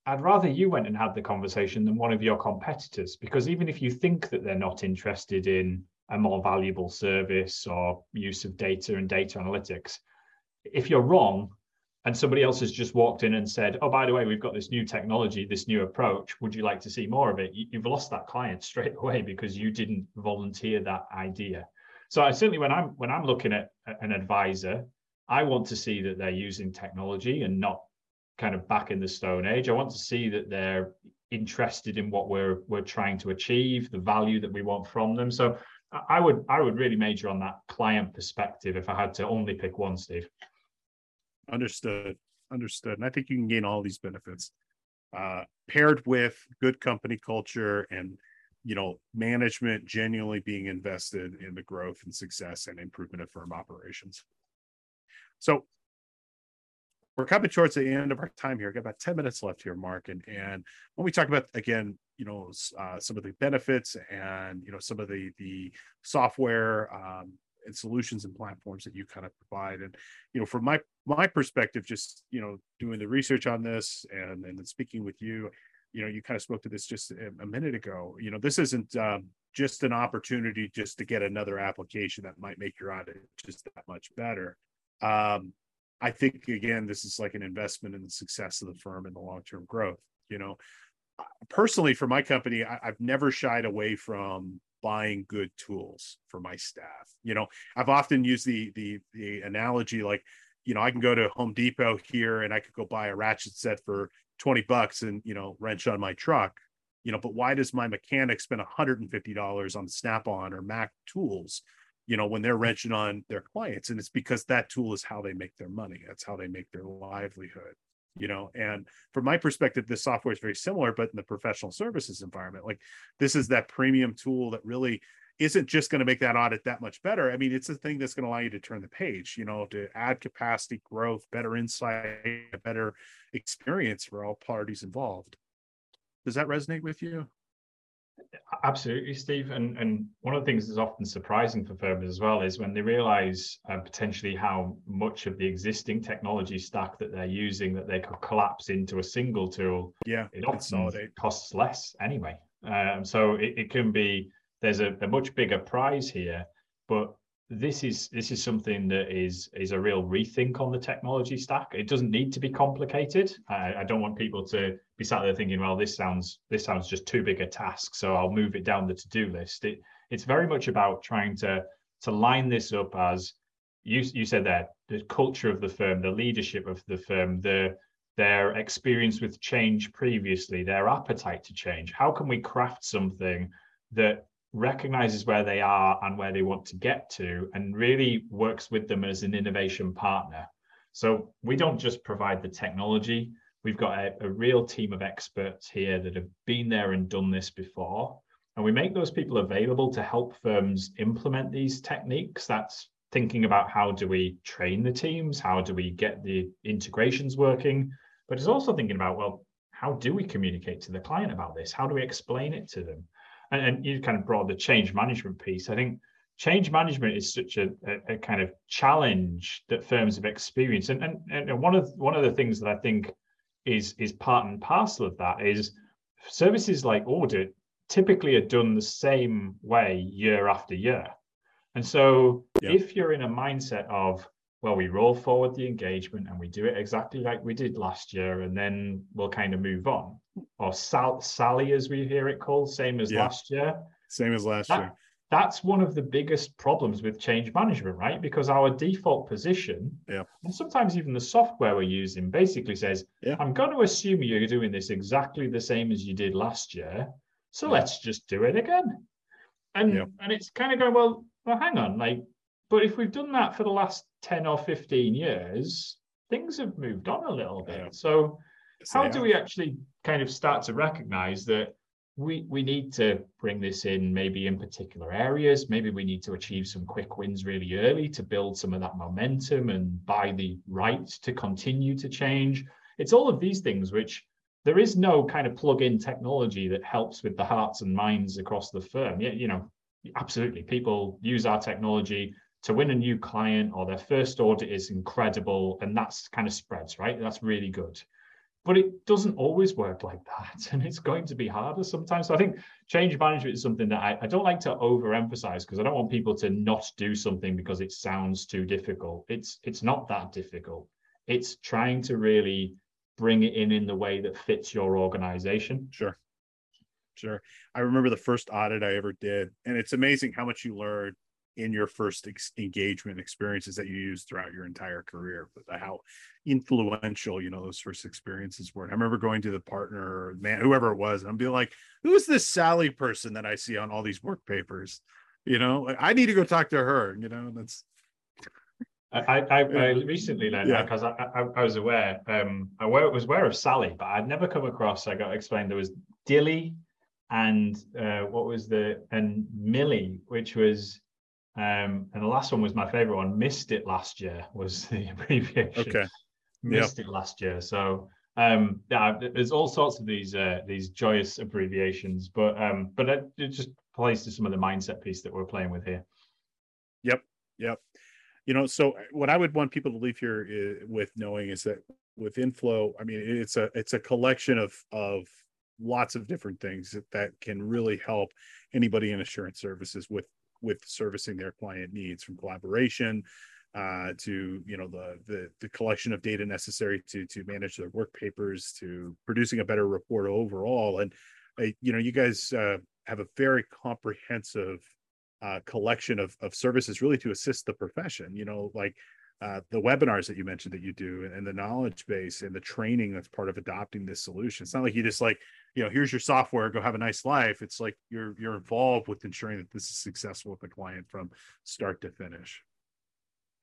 i'd rather you went and had the conversation than one of your competitors because even if you think that they're not interested in a more valuable service or use of data and data analytics. If you're wrong, and somebody else has just walked in and said, "Oh, by the way, we've got this new technology, this new approach. Would you like to see more of it?" You've lost that client straight away because you didn't volunteer that idea. So I certainly, when I'm when I'm looking at an advisor, I want to see that they're using technology and not kind of back in the stone age. I want to see that they're interested in what we're we're trying to achieve, the value that we want from them. So I would I would really major on that client perspective if I had to only pick one, Steve. Understood. Understood. And I think you can gain all these benefits uh, paired with good company culture and you know management genuinely being invested in the growth and success and improvement of firm operations. So we're coming towards the end of our time here. I've got about 10 minutes left here, Mark. And, and when we talk about, again, you know, uh, some of the benefits and, you know, some of the, the software um, and solutions and platforms that you kind of provide. And, you know, from my, my perspective, just, you know, doing the research on this and, and speaking with you, you know, you kind of spoke to this just a, minute ago, you know, this isn't um, just an opportunity just to get another application that might make your audit just that much better. Um, I think again, this is like an investment in the success of the firm and the long-term growth. You know, personally for my company, I, I've never shied away from buying good tools for my staff. You know, I've often used the the the analogy like, you know, I can go to Home Depot here and I could go buy a ratchet set for 20 bucks and, you know, wrench on my truck. You know, but why does my mechanic spend $150 on Snap-on or Mac tools you know when they're wrenching on their clients and it's because that tool is how they make their money that's how they make their livelihood you know and from my perspective this software is very similar but in the professional services environment like this is that premium tool that really isn't just going to make that audit that much better i mean it's a thing that's going to allow you to turn the page you know to add capacity growth better insight a better experience for all parties involved does that resonate with you Absolutely, Steve. And and one of the things that's often surprising for firms as well is when they realize uh, potentially how much of the existing technology stack that they're using that they could collapse into a single tool. Yeah, it often costs less anyway. Um, so it, it can be there's a, a much bigger prize here, but this is this is something that is is a real rethink on the technology stack. It doesn't need to be complicated. I, I, don't want people to be sat there thinking, well, this sounds this sounds just too big a task, so I'll move it down the to-do list. It it's very much about trying to to line this up as you you said there the culture of the firm, the leadership of the firm, the their experience with change previously, their appetite to change. How can we craft something that recognizes where they are and where they want to get to and really works with them as an innovation partner. So we don't just provide the technology, we've got a, a, real team of experts here that have been there and done this before. And we make those people available to help firms implement these techniques. That's thinking about how do we train the teams, how do we get the integrations working, but it's also thinking about, well, how do we communicate to the client about this? How do we explain it to them? And, and you kind of brought the change management piece. I think change management is such a, a, a, kind of challenge that firms have experienced. And, and, and one of one of the things that I think is is part and parcel of that is services like audit typically are done the same way year after year. And so yeah. if you're in a mindset of well, we roll forward the engagement and we do it exactly like we did last year, and then we'll kind of move on. Or Sal- Sally, as we hear it called, same as yeah. last year. Same as last that, year. That's one of the biggest problems with change management, right? Because our default position, yeah. and sometimes even the software we're using, basically says, yeah. I'm going to assume you're doing this exactly the same as you did last year. So yeah. let's just do it again. And and it's kind of going, well, well, hang on, like but if we've done that for the last 10 or 15 years, things have moved on a little bit. So, how do we actually kind of start to recognize that we we need to bring this in maybe in particular areas? Maybe we need to achieve some quick wins really early to build some of that momentum and buy the right to continue to change. It's all of these things which there is no kind of plug-in technology that helps with the hearts and minds across the firm. Yeah you know absolutely. People use our technology to win a new client or their first audit is incredible and that's kind of spreads right? That's really good. But it doesn't always work like that and it's going to be harder sometimes. So i think change management is something that i, I don't like to overemphasize because i don't want people to not do something because it sounds too difficult. It's it's not that difficult. It's trying to really bring it in in the way that fits your organization. Sure. Sure. I remember the first audit i ever did and it's amazing how much you learn in your first ex- engagement experiences that you use throughout your entire career but how influential you know those first experiences were And i remember going to the partner or man whoever it was and i'm being like who's this sally person that i see on all these work papers you know i need to go talk to her you know that's I, I, I recently learned yeah. because I, I, I, was aware um I was aware of Sally, but I'd never come across. I got explained there was Dilly, and uh, what was the and Millie, which was um, and the last one was my favorite one. Missed it last year was the abbreviation. Okay. Missed yep. it last year. So um, yeah, there's all sorts of these uh, these joyous abbreviations, but um, but it, it just plays to some of the mindset piece that we're playing with here. Yep. Yep. You know, so what I would want people to leave here is, with knowing is that with inflo, I mean, it's a it's a collection of of lots of different things that, that can really help anybody in assurance services with with servicing their client needs from collaboration uh, to you know the, the the collection of data necessary to to manage their work papers to producing a better report overall. And uh, you know you guys uh, have a very comprehensive uh, collection of, of services really to assist the profession you know like uh, the webinars that you mentioned that you do and the knowledge base and the training that's part of adopting this solution. It's not like you just like you know here's your software go have a nice life. It's like you're you're involved with ensuring that this is successful with the client from start to finish.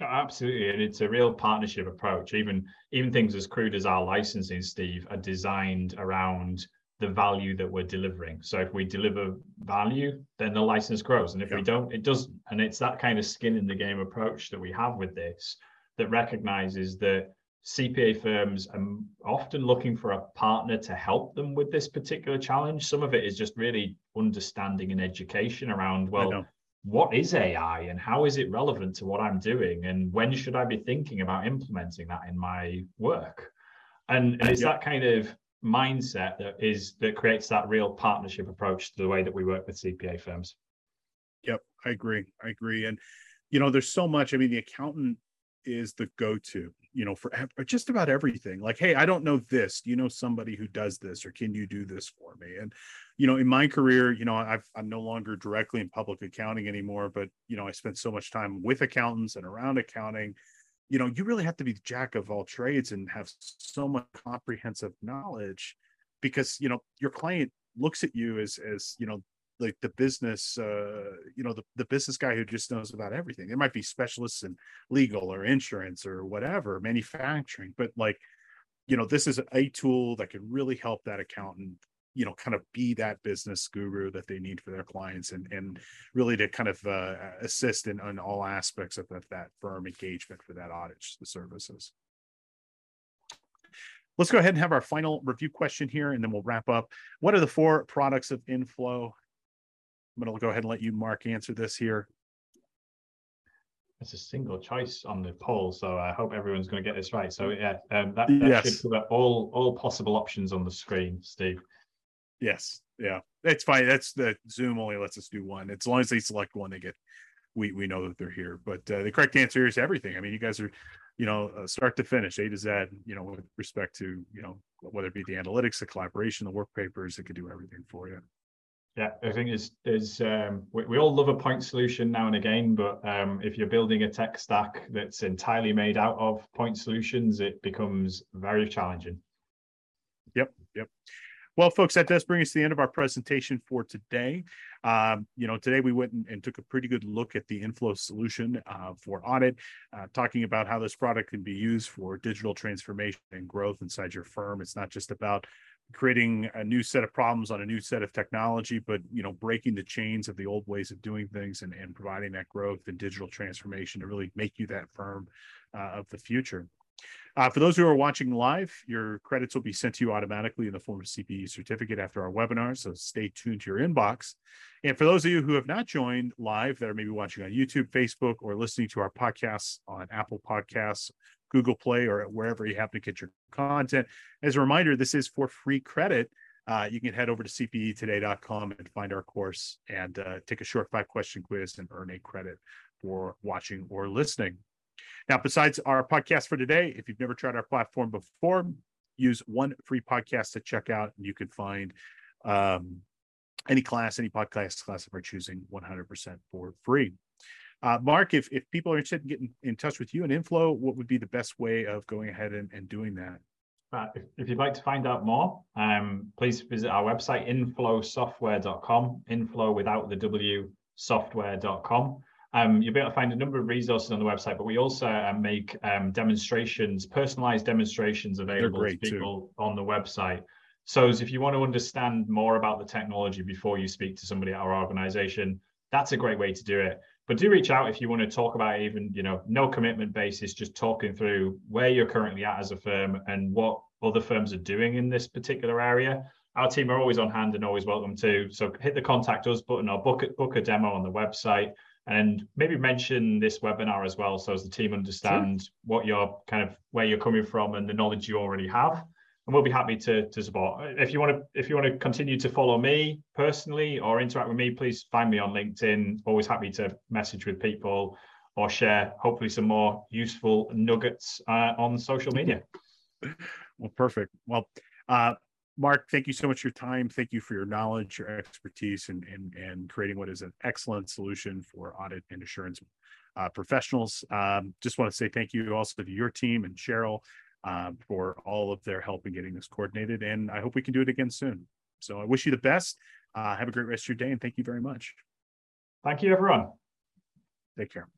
Absolutely and it's a real partnership approach. Even even things as crude as our licensing steve are designed around the value that we're delivering. So if we deliver value then the license grows and if yeah. we don't it doesn't. And it's that kind of skin in the game approach that we have with this that recognizes that CPA firms are often looking for a partner to help them with this particular challenge. Some of it is just really understanding and education around, well, what is AI and how is it relevant to what I'm doing? And when should I be thinking about implementing that in my work? And, and it's yep. that kind of mindset that is that creates that real partnership approach to the way that we work with CPA firms. Yep, I agree. I agree. And you know, there's so much. I mean, the accountant is the go-to you know for just about everything. Like hey i don't know this. Do you know somebody who does this or can you do this for me? And you know in my career you know I've, i'm no longer directly in public accounting anymore but you know i spent so much time with accountants and around accounting. You know you really have to be the jack of all trades and have so much comprehensive knowledge because you know your client looks at you as as you know like the business uh you know the, the business guy who just knows about everything. There might be specialists in legal or insurance or whatever manufacturing but like you know this is a tool that can really help that accountant you know kind of be that business guru that they need for their clients and and really to kind of uh, assist in, in all aspects of that, that firm engagement for that audit the services. Let's go ahead and have our final review question here, and then we'll wrap up. What are the four products of Inflo I'm going to go ahead and let you, Mark, answer this here. It's a single choice on the poll, so I hope everyone's going to get this right. So yeah, um, that, that yes. should cover all all possible options on the screen, Steve. Yes, yeah, it's fine. That's the Zoom only lets us do one. As long as they select one, they get we we know that they're here. But uh, the correct answer is everything. I mean, you guys are, you know, uh, start to finish, A to Z. You know, with respect to you know whether it be the analytics, the collaboration, the work papers, it could do everything for you. Yeah, I think it's there's um, we, we, all love a point solution now and again, but um, if you're building a tech stack that's entirely made out of point solutions, it becomes very challenging. Yep, yep. Well, folks, that does bring us to the end of our presentation for today. Um, you know, today we went and, and, took a pretty good look at the inflo solution uh, for audit, uh, talking about how this product can be used for digital transformation and growth inside your firm. It's not just about creating a new set of problems on a new set of technology, but you know, breaking the chains of the old ways of doing things and, and providing that growth and digital transformation to really make you that firm uh, of the future. Uh, for those who are watching live, your credits will be sent to you automatically in the form of CPE certificate after our webinar. So stay tuned to your inbox. And for those of you who have not joined live that are maybe watching on YouTube, Facebook, or listening to our podcasts on Apple Podcasts Google Play or wherever you happen to get your content. As a reminder, this is for free credit. Uh, you can head over to cpetoday.com and find our course and uh, take a short five question quiz and earn a credit for watching or listening. Now, besides our podcast for today, if you've never tried our platform before, use one free podcast to check out, and you can find um, any class, any podcast class of our choosing 100% for free. Uh, Mark, if, if people are interested in getting in touch with you and Inflo, what would be the best way of going ahead and, and doing that? Uh, if, if, you'd like to find out more, um, please visit our website, inflosoftware.com, inflo without the W software.com. Um, you'll be able to find a number of resources on the website, but we also uh, make um, demonstrations, personalized demonstrations available to people too. on the website. So if you want to understand more about the technology before you speak to somebody at our organization, that's a great way to do it. But do reach out if you want to talk about even, you know, no commitment basis, just talking through where you're currently at as a firm and what other firms are doing in this particular area. Our team are always on hand and always welcome to. So hit the contact us button or book, book a demo on the website and maybe mention this webinar as well so as the team understand sure. what you're kind of where you're coming from and the knowledge you already have and we'll be happy to, to support if you want to if you want to continue to follow me personally or interact with me please find me on linkedin always happy to message with people or share hopefully some more useful nuggets uh, on social media well perfect well uh, Mark, thank you so much for your time. Thank you for your knowledge, your expertise, and and, and creating what is an excellent solution for audit and assurance uh, professionals. Um, just want to say thank you also to your team and Cheryl uh, for all of their help in getting this coordinated. And I hope we can do it again soon. So I wish you the best. Uh, have a great rest of your day, and thank you very much. Thank you, everyone. Take care.